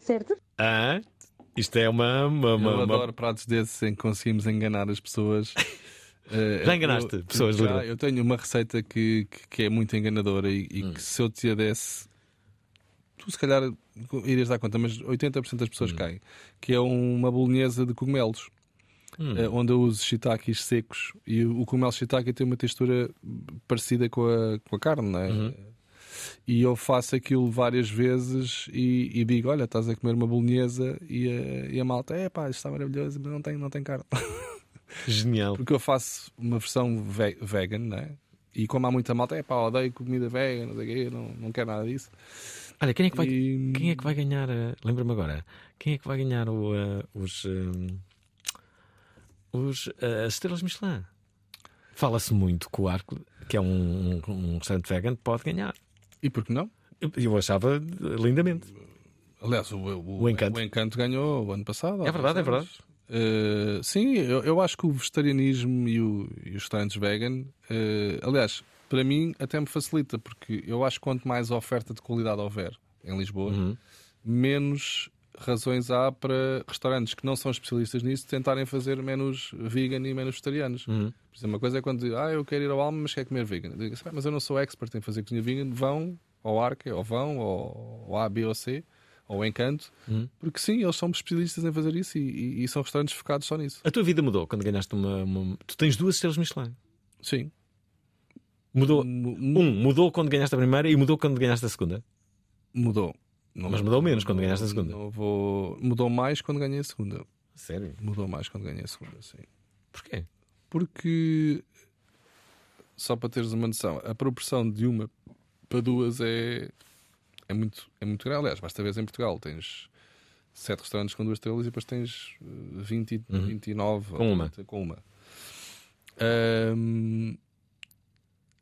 Certo? Ah, isto é uma. uma, uma- eu uma- adoro pratos desses em que conseguimos enganar as pessoas. Eh, Já enganaste eu- pessoas, já? Eu tenho uma receita que, que, que é muito enganadora e, Hum. e que se eu te a desse, tu se calhar irias dar conta, mas 80% das Hum. pessoas caem, que é uma bolonhesa de cogumelos. Hum. eh, onde eu uso shiitakes secos e o o cogumelo shiitake tem uma textura parecida com a, com a carne, não é? Uhum. E eu faço aquilo várias vezes e, e digo: Olha, estás a comer uma bolonhesa e a, e a malta, é pá, isto está maravilhoso, mas não tem, não tem carne. Genial. Porque eu faço uma versão ve- vegan, né? E como há muita malta, é pá, odeio comida vegan, não, sei quê, não, não quero nada disso. Olha, quem é que vai, E- quem é que vai ganhar? eh, Lembra-me agora. Quem é que vai ganhar o, eh, os. eh, os as estrelas Michelin? Fala-se muito que o Arco, que é um, um, um restaurante vegan, pode ganhar. E por que não? Eu, eu achava lindamente. Aliás, o, o, O Encanto. o Encanto ganhou o ano passado. É verdade, é anos. Eh, sim, eu, eu acho que o vegetarianismo e, o- e os restaurantes vegan, eh, aliás, para mim até me facilita, porque eu acho que quanto mais oferta de qualidade houver em Lisboa, Uhum. menos razões há para restaurantes que não são especialistas nisso tentarem fazer menos vegan e menos vegetarianos. Uhum. Por exemplo, uma coisa é quando dizem, ah, eu quero ir ao Alma, mas quero comer vegan. Eu digo assim, "Ah, mas eu não sou expert em fazer cozinha vegan. Vão ao Arca, ou vão ao, A, B ou C, ou Encanto, Uhum. porque sim, eles são especialistas em fazer isso e, e- e são restaurantes focados só nisso. A tua vida mudou quando ganhaste uma. uma- Tu tens duas estrelas Michelin. Sim. Mudou. Um, mudou quando ganhaste a primeira e mudou quando ganhaste a segunda. Mudou. Não- Mas mudou menos quando ganhaste a segunda. não vou... Mudou mais quando ganhei a segunda. Sério? Mudou mais quando ganhei a segunda, sim. Porquê? Porque, só para teres uma noção, a proporção de uma para duas é, é, muito, é muito grande. Aliás, basta ver em Portugal, tens sete restaurantes com duas estrelas e depois tens eh, 20, e- Uhum. 29 Com uma. 30 com uma. Ahm,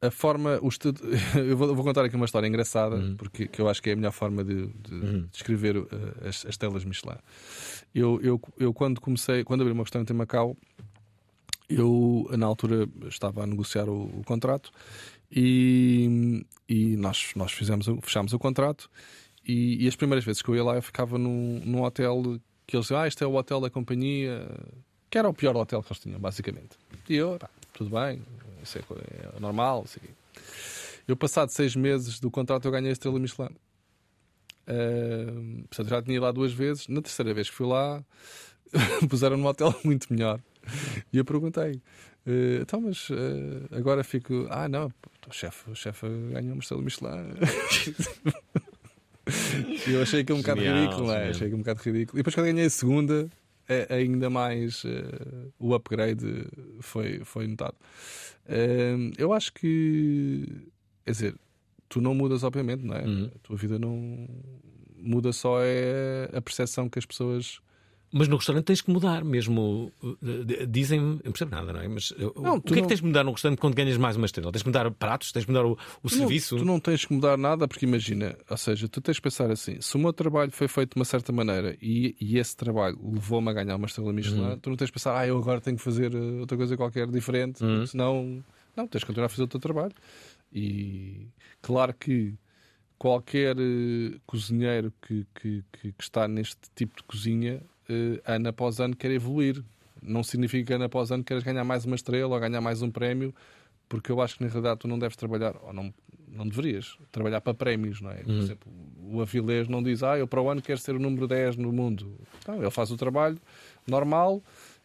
a forma, o estudo, eu vou, vou contar aqui uma história engraçada, Uhum. porque que eu acho que é a melhor forma de, de descrever eh, as, as telas Michelin. Eu, eu, eu quando comecei, quando abri uma restaurante em Macau, eu na altura estava a negociar o, o contrato e, e nós, nós fizemos, fechámos o contrato e, e as primeiras vezes que eu ia lá eu ficava num, num hotel que eles diziam, ah, este é o hotel da companhia, que era o pior hotel que eles tinham, basicamente. E eu, pá, tudo bem, isso é, é normal, não sei o quê. Eu, passado seis meses do contrato, eu ganhei a estrela Michelin. Ahm, portanto, já tinha ido lá duas vezes. Na terceira vez que fui lá, puseram num hotel muito melhor. E eu perguntei: "Eh, então, mas eh, agora fico. Ah, não, o chefe, o chefe ganhou uma estrela Michelin. Eu achei aquilo um bocado ridículo, não é? Achei aquilo um bocado ridículo. E depois, quando ganhei a segunda, ainda mais eh, o upgrade foi, foi notado. Eh, eu acho que, quer dizer, tu não mudas, obviamente, não é? Uhum. A tua vida não muda, só é a percepção que as pessoas. Mas no restaurante tens que mudar, mesmo. uh, Dizem, eu não percebo nada, não é? Mas uh, Não, o tu que é não- que tens de mudar no restaurante quando ganhas mais uma estrela? Tens que mudar pratos? Tens que mudar o, o Tu não- serviço? Tu não tens que mudar nada, porque imagina, ou seja, tu tens que pensar assim: se o meu trabalho foi feito de uma certa maneira e, e esse trabalho levou-me a ganhar uma estrela Michelin, Uhum. tu não tens que pensar, ah, eu agora tenho que fazer eh, outra coisa qualquer diferente, Uhum. senão. Não, tens que continuar a fazer o teu trabalho. E claro que qualquer eh, cozinheiro que, que, que, que está neste tipo de cozinha, eh, ano após ano, quer evoluir. Não significa que ano após ano queres ganhar mais uma estrela ou ganhar mais um prémio, porque eu acho que na realidade tu não deves trabalhar, ou não, não deverias, trabalhar para prémios, não é? Por Uhum. exemplo, o Avilés não diz, ah, eu para o ano quero ser o número 10 no mundo. Não, ele faz o trabalho normal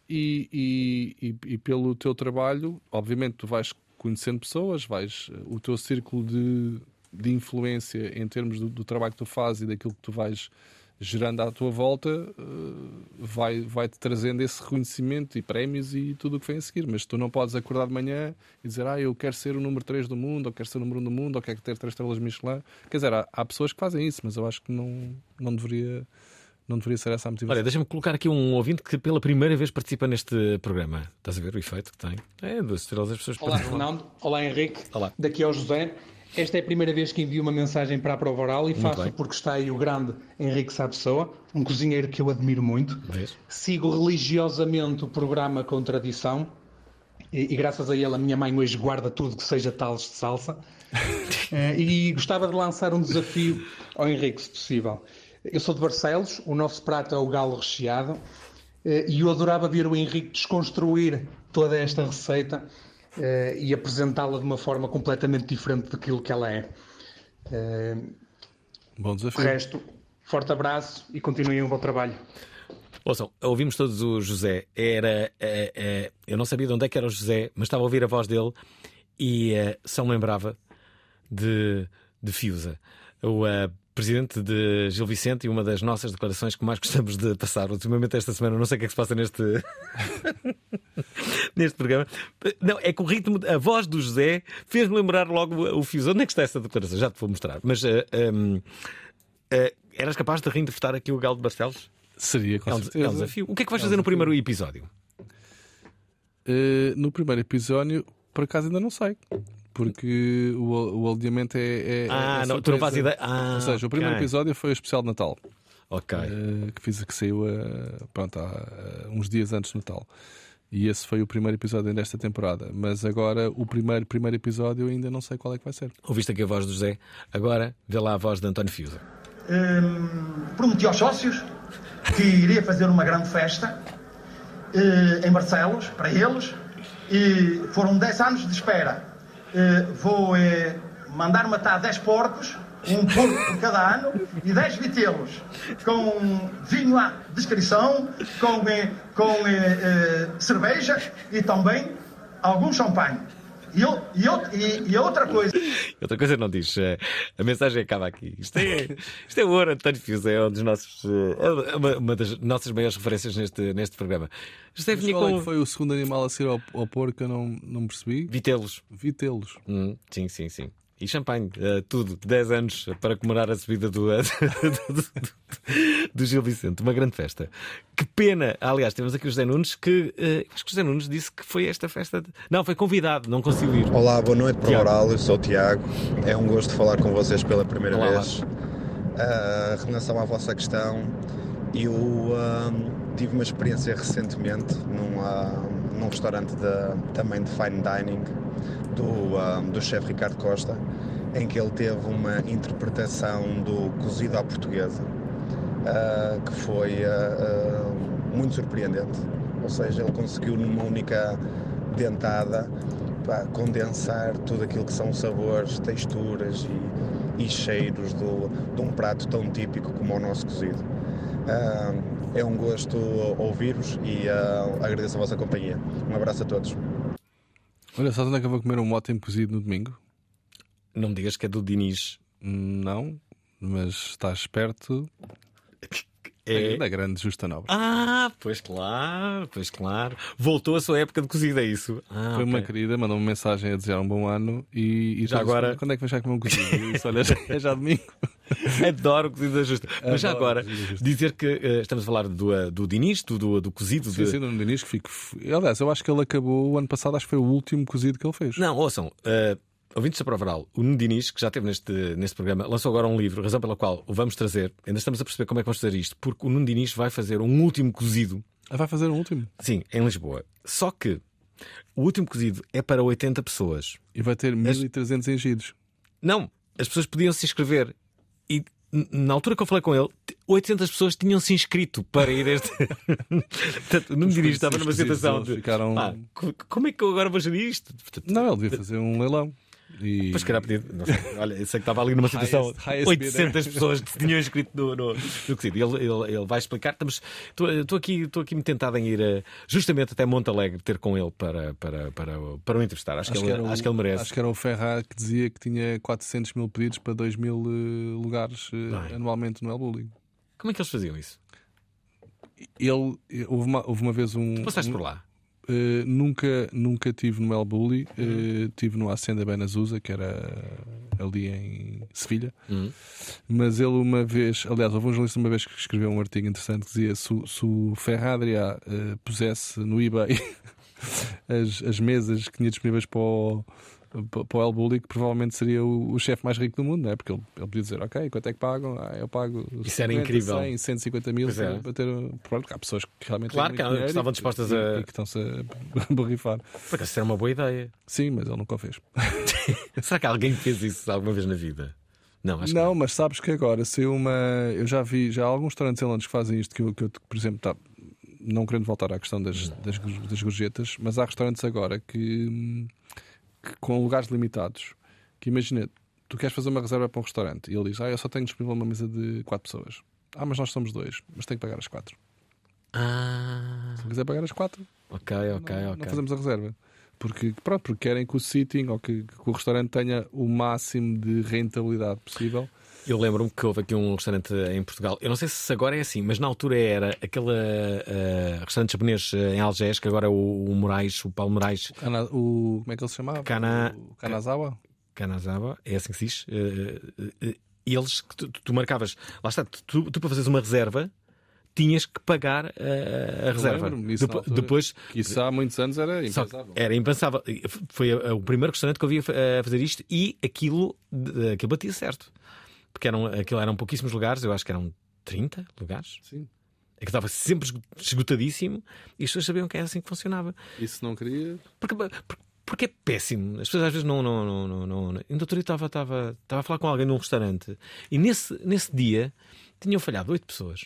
e, e, e- e pelo teu trabalho, obviamente, tu vais conhecendo pessoas, vais, o teu círculo de, de influência em termos do, do trabalho que tu fazes e daquilo que tu vais gerando à tua volta, eh, vai, vai-te trazendo esse reconhecimento e prémios e tudo o que vem a seguir. Mas tu não podes acordar de manhã e dizer, ah, eu quero ser o número 3 do mundo, ou quero ser o número 1 do mundo, ou quero ter 3 estrelas Michelin. Quer dizer, há, há pessoas que fazem isso, mas eu acho que não, não, deveria, não deveria ser essa a motivação. Olha, deixa-me colocar aqui um ouvinte que pela primeira vez participa neste programa. Estás a ver o efeito que tem? É, duas estrelas as pessoas Olá, participam. Fernando. Olá, Henrique. Olá. Daqui é o José. Esta é a primeira vez que envio uma mensagem para a prova oral e Muito faço bem. porque está aí o grande Henrique Sá Pessoa, um cozinheiro que eu admiro muito. Vês? Sigo religiosamente o programa com tradição e, e graças a ele a minha mãe hoje guarda tudo que seja tales de salsa. Eh, e gostava de lançar um desafio ao Henrique, se possível. Eu sou de Barcelos, o nosso prato é o galo recheado eh, e eu adorava ver o Henrique desconstruir toda esta receita eh, e apresentá-la de uma forma completamente diferente daquilo que ela é. Eh, Bom o desafio. resto, forte abraço e continuem um bom trabalho. Ouçam, ouvimos todos o José. Era, eh, eu não sabia de onde é que era o José, mas estava a ouvir a voz dele e eh, só me lembrava de, de Fiusa, o presidente de Gil Vicente e uma das nossas declarações que mais gostamos de passar. Ultimamente, esta semana, não sei o que é que se passa neste, neste programa. Não, é que o ritmo, a voz do José fez-me lembrar logo o Fiusa. Onde é que está essa declaração? Já te vou mostrar. Mas eh, ehm, eh, eras capaz de reinterpretar aqui o Galo de Barcelos? Seria, com É um, certeza. é um desafio. O que é que vais É um fazer no primeiro episódio? Eh, no primeiro episódio, por acaso ainda não sei. Porque o, o aldeamento é. é Ah, é não, tu não fazes ideia. Ah, Ou seja, o primeiro episódio foi o especial de Natal. Ok. Eh, que, fiz, que saiu eh, pronto, há eh, uns dias antes do Natal. E esse foi o primeiro episódio desta temporada. Mas agora, o primeiro, primeiro episódio, eu ainda não sei qual é que vai ser. Ouviste aqui a voz do José, agora vê lá a voz de António Fiusa. Hum, prometi aos sócios que iria fazer uma grande festa em Barcelos, para eles, e foram 10 anos de espera. Eh, vou eh, mandar matar 10 porcos, um porco por cada ano, e 10 vitelos, com vinho à descrição, com, eh, com cerveja e também algum champanhe. E, eu- e, eu- e- e outra coisa. Outra coisa não diz. eh, A mensagem acaba aqui. Isto é, isto é o ouro. António Fiusa é um dos nossos, eh, é uma, uma das nossas maiores referências neste, neste programa. José Mas qual é com que foi o segundo animal a ser ao, ao porco? Eu não, não percebi. vitelos. Vitelos. Hum, sim, sim, sim. E champanhe, eh, tudo, 10 anos para comemorar a subida do, do, do- do Gil Vicente. Uma grande festa. Que pena! Aliás, temos aqui o José Nunes que eh, acho que o José Nunes disse que foi esta festa. de- Não, foi convidado, não conseguiu ir. Olá, boa noite para o. Oral, eu sou o Tiago. É um gosto falar com vocês pela primeira Olá, vez. Em relação à vossa questão, eu ah, tive uma experiência recentemente num, ah, num restaurante de- também de fine dining do, ah, do chefe Ricardo Costa, em que ele teve uma interpretação do cozido à portuguesa ah, que foi ah, muito surpreendente. Ou seja, ele conseguiu numa única dentada pá, condensar tudo aquilo que são sabores, texturas e, e cheiros do, de um prato tão típico como o nosso cozido. Ah, é um gosto ouvir-vos e ah, agradeço a vossa companhia. Um abraço a todos. Olha, sabes onde é que eu vou comer um ótimo cozido no domingo? Não me digas que é do Diniz. Não, mas estás perto. É. Da grande Justa Nobre. Ah, pois claro, pois claro. Voltou a sua época de cozida, é isso? Ah, Foi uma ok. querida, mandou uma mensagem a desejar um bom ano e, e Já agora- Quando é que vais já comer um cozido? Eu disse, olha, é já domingo. Adoro cozida justa. Mas já agora, dizer que eh, estamos a falar do, eh, do Diniz, do, do, do cozido. Sim, de... sim, no Diniz que fico. Aliás, eu acho que ele acabou o ano passado, acho que foi o último cozido que ele fez. Não, ouçam, uh, ouvintes da Prova Oral, o Nuno Diniz, que já esteve neste, neste programa, lançou agora um livro, razão pela qual o vamos trazer. Ainda estamos a perceber como é que vamos fazer isto, porque o Nuno Diniz vai fazer um último cozido. Ah, vai fazer um último? Sim, em Lisboa. Só que o último cozido é para 80 pessoas. E vai ter 1300 enchidos. Não, as pessoas podiam se inscrever. E na altura que eu falei com ele, t- 800 pessoas tinham se inscrito para ir a este. Portanto, não me estava numa situação de. ficaram- "Pá, co- como é que eu agora vou gerir isto? Portanto, Não, ele devia fazer um leilão. E... Pois, calhar podia. Não sei, olha, eu sei que estava ali numa situação. Highest- highest 800 bidder. pessoas que se tinham inscrito no, no, no quesito. Ele, ele, ele vai explicar. Estamos, estou, estou aqui, estou aqui me tentado em ir eh, justamente até Monte Alegre ter com ele para, para, para, para o entrevistar. Acho, que, ele, era o- acho que ele merece. Acho que era o Ferrar que dizia que tinha 400 mil pedidos para 2 mil eh, lugares Bem. anualmente no El Bulli. Como é que eles faziam isso? Ele, houve, uma, houve uma vez um. Tu passaste um- por lá? Eh, nunca, nunca tive no El Bulli, eh, tive no Hacienda Benazusa, que era ali em Sevilha. Uhum. Mas ele uma vez, aliás, houve um jornalista uma vez que escreveu um artigo interessante que dizia se, o- se o Ferradria eh, pusesse no eBay as, as mesas que tinha disponíveis para o, para o El Bulli, que provavelmente seria o, o chefe mais rico do mundo, não é? Porque ele, ele podia dizer, ok, quanto é que pagam? Ah, eu pago Isso era 50, incrível. 100, 150 mil é. para, ter. Há pessoas que realmente Claro que estavam dispostas e- a- e que estão-se a borrifar. Por acaso, isso era uma boa ideia. Sim, mas ele nunca o fez. Será que alguém fez isso alguma vez na vida? Não, acho não, mas sabes que agora saiu uma. Eu já vi, já há alguns restaurantes em Londres que fazem isto, que eu, que eu, por exemplo, tá, não querendo voltar à questão das, das, das gorjetas, mas há restaurantes agora que, hum, que com lugares limitados, que imagina, tu queres fazer uma reserva para um restaurante e ele diz, ah, eu só tenho disponível uma mesa de quatro pessoas. Ah, mas nós somos dois, mas tenho que pagar as quatro. Ah, Se quiser pagar as quatro, ok, ok, não, ok. não fazemos a reserva. Porque, pronto, porque querem que o sitting ou que, que o restaurante tenha o máximo de rentabilidade possível. Eu lembro-me que houve aqui um restaurante em Portugal. Eu não sei se agora é assim, mas na altura era aquele eh, restaurante japonês eh, em Algés, que agora é o, o Moraes, o Paulo Moraes. Kana- o, como é que ele se chamava? Kana- O Kanazawa? Kanazawa, é assim que se diz. eh, eh, eles que tu, tu marcavas, lá está, tu, tu para fazeres uma reserva tinhas que pagar eh, a reserva. disso Depo- altura. depois, Que isso há muitos anos era que impensável. Era impensável. Foi o primeiro restaurante que eu vi a fa- a fazer isto e aquilo, aquilo batia certo. Porque eram, aquilo eram pouquíssimos lugares, eu acho que eram 30 lugares. Sim. É que estava sempre esgo- esgotadíssimo e as pessoas sabiam que era assim que funcionava. Se não queria. Porque, porque, porque é péssimo. As pessoas às vezes não. não, não, não, não, não. Ainda outro estava, estava, estava a falar com alguém num restaurante e nesse, nesse dia tinham falhado oito pessoas.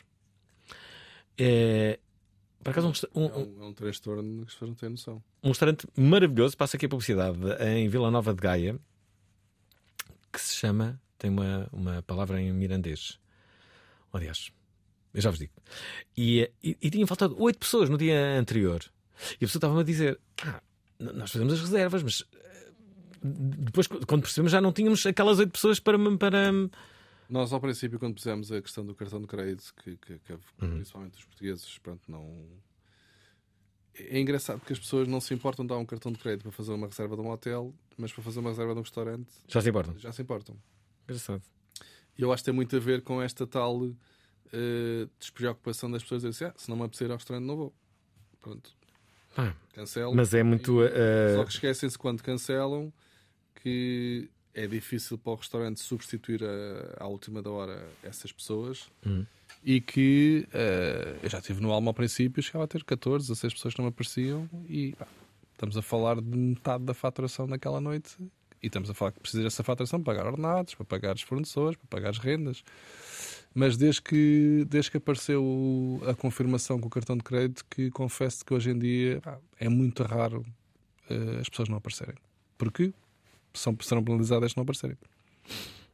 É, por acaso, um, um- É um, é um transtorno que as pessoas não têm noção. um restaurante maravilhoso, passa aqui a publicidade, em Vila Nova de Gaia, que se chama, tem uma, uma palavra em mirandês. Aliás, eu já vos digo. E, e, e tinham faltado oito pessoas no dia anterior. E a pessoa estava-me a dizer: ah, nós fazemos as reservas, mas eh, depois, quando percebemos, já não tínhamos aquelas oito pessoas para. para... Nós, ao princípio, quando pusemos a questão do cartão de crédito, que, que- que Uhum. principalmente os portugueses, pronto, não. É engraçado porque as pessoas não se importam de dar um cartão de crédito para fazer uma reserva de um hotel, mas para fazer uma reserva de um restaurante. Já se importam? Já se importam. Engraçado. E eu acho que tem muito a ver com esta tal eh, despreocupação das pessoas dizer assim, ah, se não me apetecer ao restaurante, não vou. Pronto. Ah, Cancelo. mas é muito, eh, Só que esquecem-se quando cancelam que é difícil para o restaurante substituir a- à última da hora essas pessoas Hum. e que eh, eu já estive no Alma ao princípio, chegava a ter 14, 16 pessoas que não me apareciam e pá, estamos a falar de metade da faturação naquela noite e estamos a falar que precisa dessa faturação para pagar ordenados, para pagar os fornecedores, para pagar as rendas. Mas desde que, desde que apareceu a confirmação com o cartão de crédito, que confesso que hoje em dia é muito raro eh, as pessoas não aparecerem. Porque são, serão penalizadas se não aparecerem.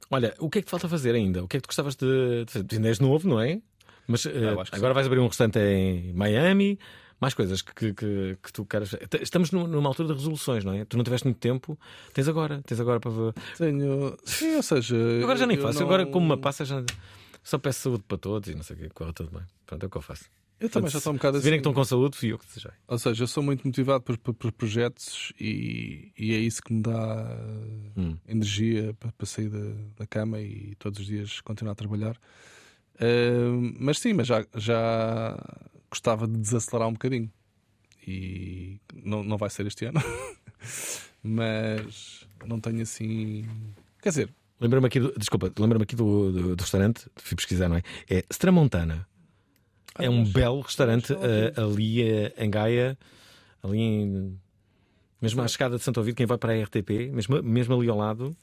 Olha, o que é que te falta fazer ainda? O que é que tu gostavas de de fazer? Tu ainda és novo, não é? Mas que agora vais abrir um restaurante em Miami, mais coisas que, que, que tu queres. Estamos nu- numa altura de resoluções, não é? Tu não tiveste muito tempo, tens agora, tens agora para ver. Tenho. Sim, ou seja. Agora já nem faço, não- agora como uma passa já. Só peço saúde para todos e não sei o que, corre tudo bem. Pronto, é o que eu faço. Eu também já estou um bocado Se virem assim. que estão com saúde, fui eu que desejei. Ou seja, eu sou muito motivado por, por- por projetos e, e é isso que me dá Hum. energia para, para sair da, da cama e todos os dias continuar a trabalhar. Ah, mas sim, mas já, já gostava de desacelerar um bocadinho. E não, não vai ser este ano. mas não tenho assim. Quer dizer, Lembra-me aqui do. Desculpa, lembra-me aqui do, do, do restaurante, fui pesquisar, não é? É Stramontana. É um belo restaurante eh, ali eh, em Gaia, ali em. Mesmo à chegada de Santo Ovido, quem vai para a RTP, mesmo, mesmo ali ao lado,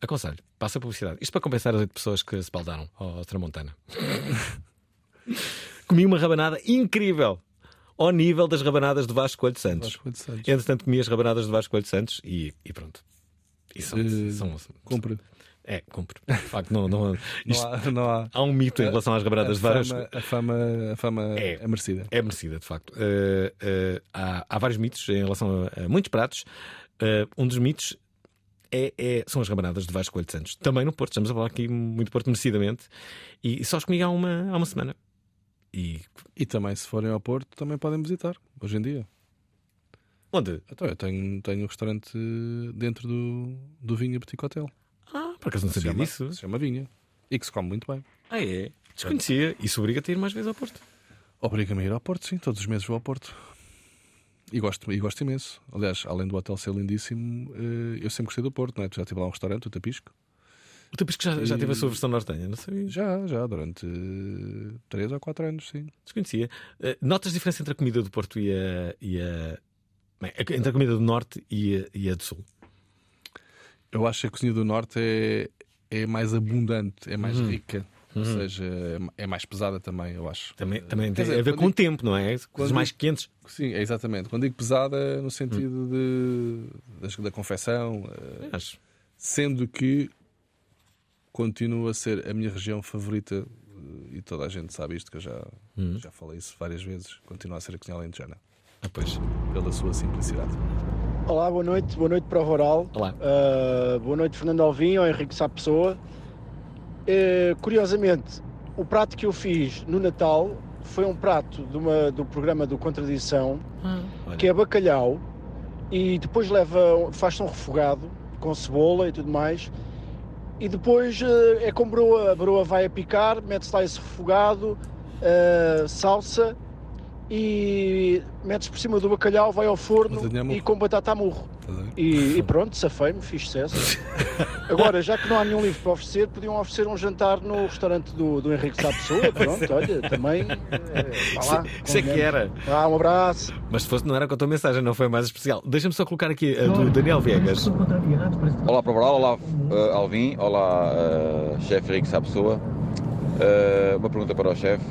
Aconselho, passa a publicidade. Isto para compensar as oito pessoas que se baldaram ao Tramontana. Comi uma rabanada incrível. Ao nível das rabanadas do Vasco Coelho de Santos. Vasco Coelho de Santos. Entretanto, comi as rabanadas do Vasco Coelho de Santos e, e pronto. E são, Eh, são, cumpre. É, cumpre. De facto, não, não, Não isto- há, não há. um mito em relação às rabanadas a de Vasco. a fama, a fama é, merecida. É merecida, de facto. Eh, eh, há, há vários mitos em relação a, a muitos pratos. Um dos mitos é, é- são as rabanadas de Vasco Coelho de Santos. Também no Porto. Estamos a falar aqui muito Porto merecidamente. E, só as comi há uma, há uma semana. E, E também, se forem ao Porto, também podem visitar, hoje em dia. Onde? Então, eu tenho, tenho um restaurante dentro do, do Vinha Boutique Hotel. Ah, por acaso não sabia chama- disso. Se chama Vinha. E que se come muito bem. Ah, é? Desconhecia. Isso obriga-te a ir mais vezes ao Porto. Obriga-me a ir ao Porto, sim. Todos os meses vou ao Porto. E gosto, e gosto imenso. Aliás, além do hotel ser lindíssimo, eh, eu sempre gostei do Porto, não é? Tu já tive lá um restaurante, o Tapisco. O Tapisco já, já teve a sua versão nortenha, não sabia? Já, já, durante 3 ou 4 anos, sim. Desconhecia. Eh, notas diferença entre a comida do Porto e a. E a... Bem, entre a comida do Norte e a, e a do Sul? Eu acho que a cozinha do Norte é, é mais abundante, é mais Uhum. rica. Ou Uhum. seja, é- é mais pesada também, eu acho. Também, também tem dizer, a ver com o digo- tempo, não é? Coisas mais digo- quentes. Sim, é exatamente. Quando digo pesada, no Hum. sentido de, das- da, confecção, eh, Acho. sendo que continua a ser a minha região favorita eh, e toda a gente sabe isto, que eu já, Hum. já falei isso várias vezes. Continua a ser a cozinha alentejana. Ah, pois. Pela sua simplicidade. Olá, boa noite, boa noite para o Rural. Olá. Uh, boa noite, Fernando Alvim, ou Henrique Sá Pessoa. Uh, curiosamente, o prato que eu fiz no Natal foi um prato de uma- do programa do Contradição, que é bacalhau, e depois leva, faz-se um refogado com cebola e tudo mais. E depois uh, é com broa, a broa vai a picar, mete-se lá esse refogado, uh, salsa e metes por cima do bacalhau, vai ao forno e com batata a murro. E, e pronto, safei-me, fiz sucesso. Agora, já que não há nenhum livro para oferecer, podiam oferecer um jantar no restaurante do, do Henrique Sá Pessoa. Pronto, olha, também. eh, vá lá, Isso é que era. Ah, um abraço. Mas se fosse, não era com a tua mensagem, não foi mais especial. Deixa-me só colocar aqui a do Daniel Viegas. Olá para o Oral, olá eh, Alvin, olá eh, chefe Henrique Sá Pessoa. Eh, uma pergunta para o chefe.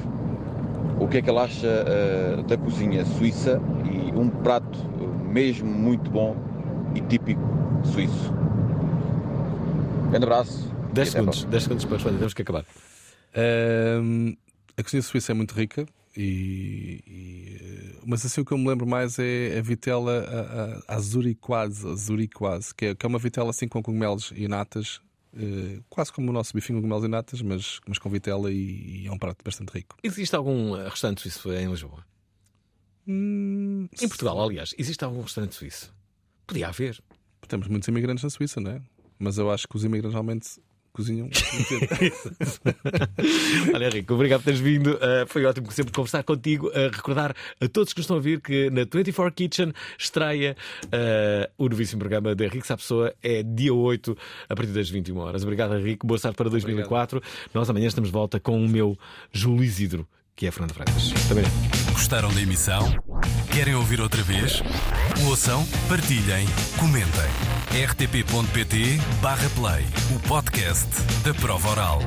O que é que ele acha eh, da cozinha suíça e um prato mesmo muito bom e típico suíço? Grande abraço. 10 e até à segundos, 10 segundos para responder, temos que acabar. A cozinha suíça é muito rica, e, e, eh, mas assim o que eu me lembro mais é a vitela a, a, a zuriquoise, a zuriquoise, que, é, que é uma vitela assim com cogumelos e natas, eh, quase como o nosso bifinho com cogumelos e natas, mas, mas com vitela e, e é um prato bastante rico. Existe algum eh, restaurante suíço em Lisboa? Hum, Em Portugal, aliás, existe algum restaurante suíço? Podia haver. Temos muitos imigrantes na Suíça, não é? Mas eu acho que os imigrantes realmente cozinham. Olha, Rico, obrigado por teres vindo. Uh, foi ótimo sempre conversar contigo. Uh, recordar a todos que nos estão a ouvir que na 24 Kitchen estreia uh, o novíssimo programa da Henrique Sapessoa. É dia 8, a partir das 21 horas. Obrigado, Henrique. Boa sorte para 2004. Nós amanhã estamos de volta com o meu Júlio Isidro, que é Fernando Freitas. Também. Gostaram da emissão? Querem ouvir outra vez? Ouçam, partilhem, comentem. rtp.pt/play o podcast da prova oral.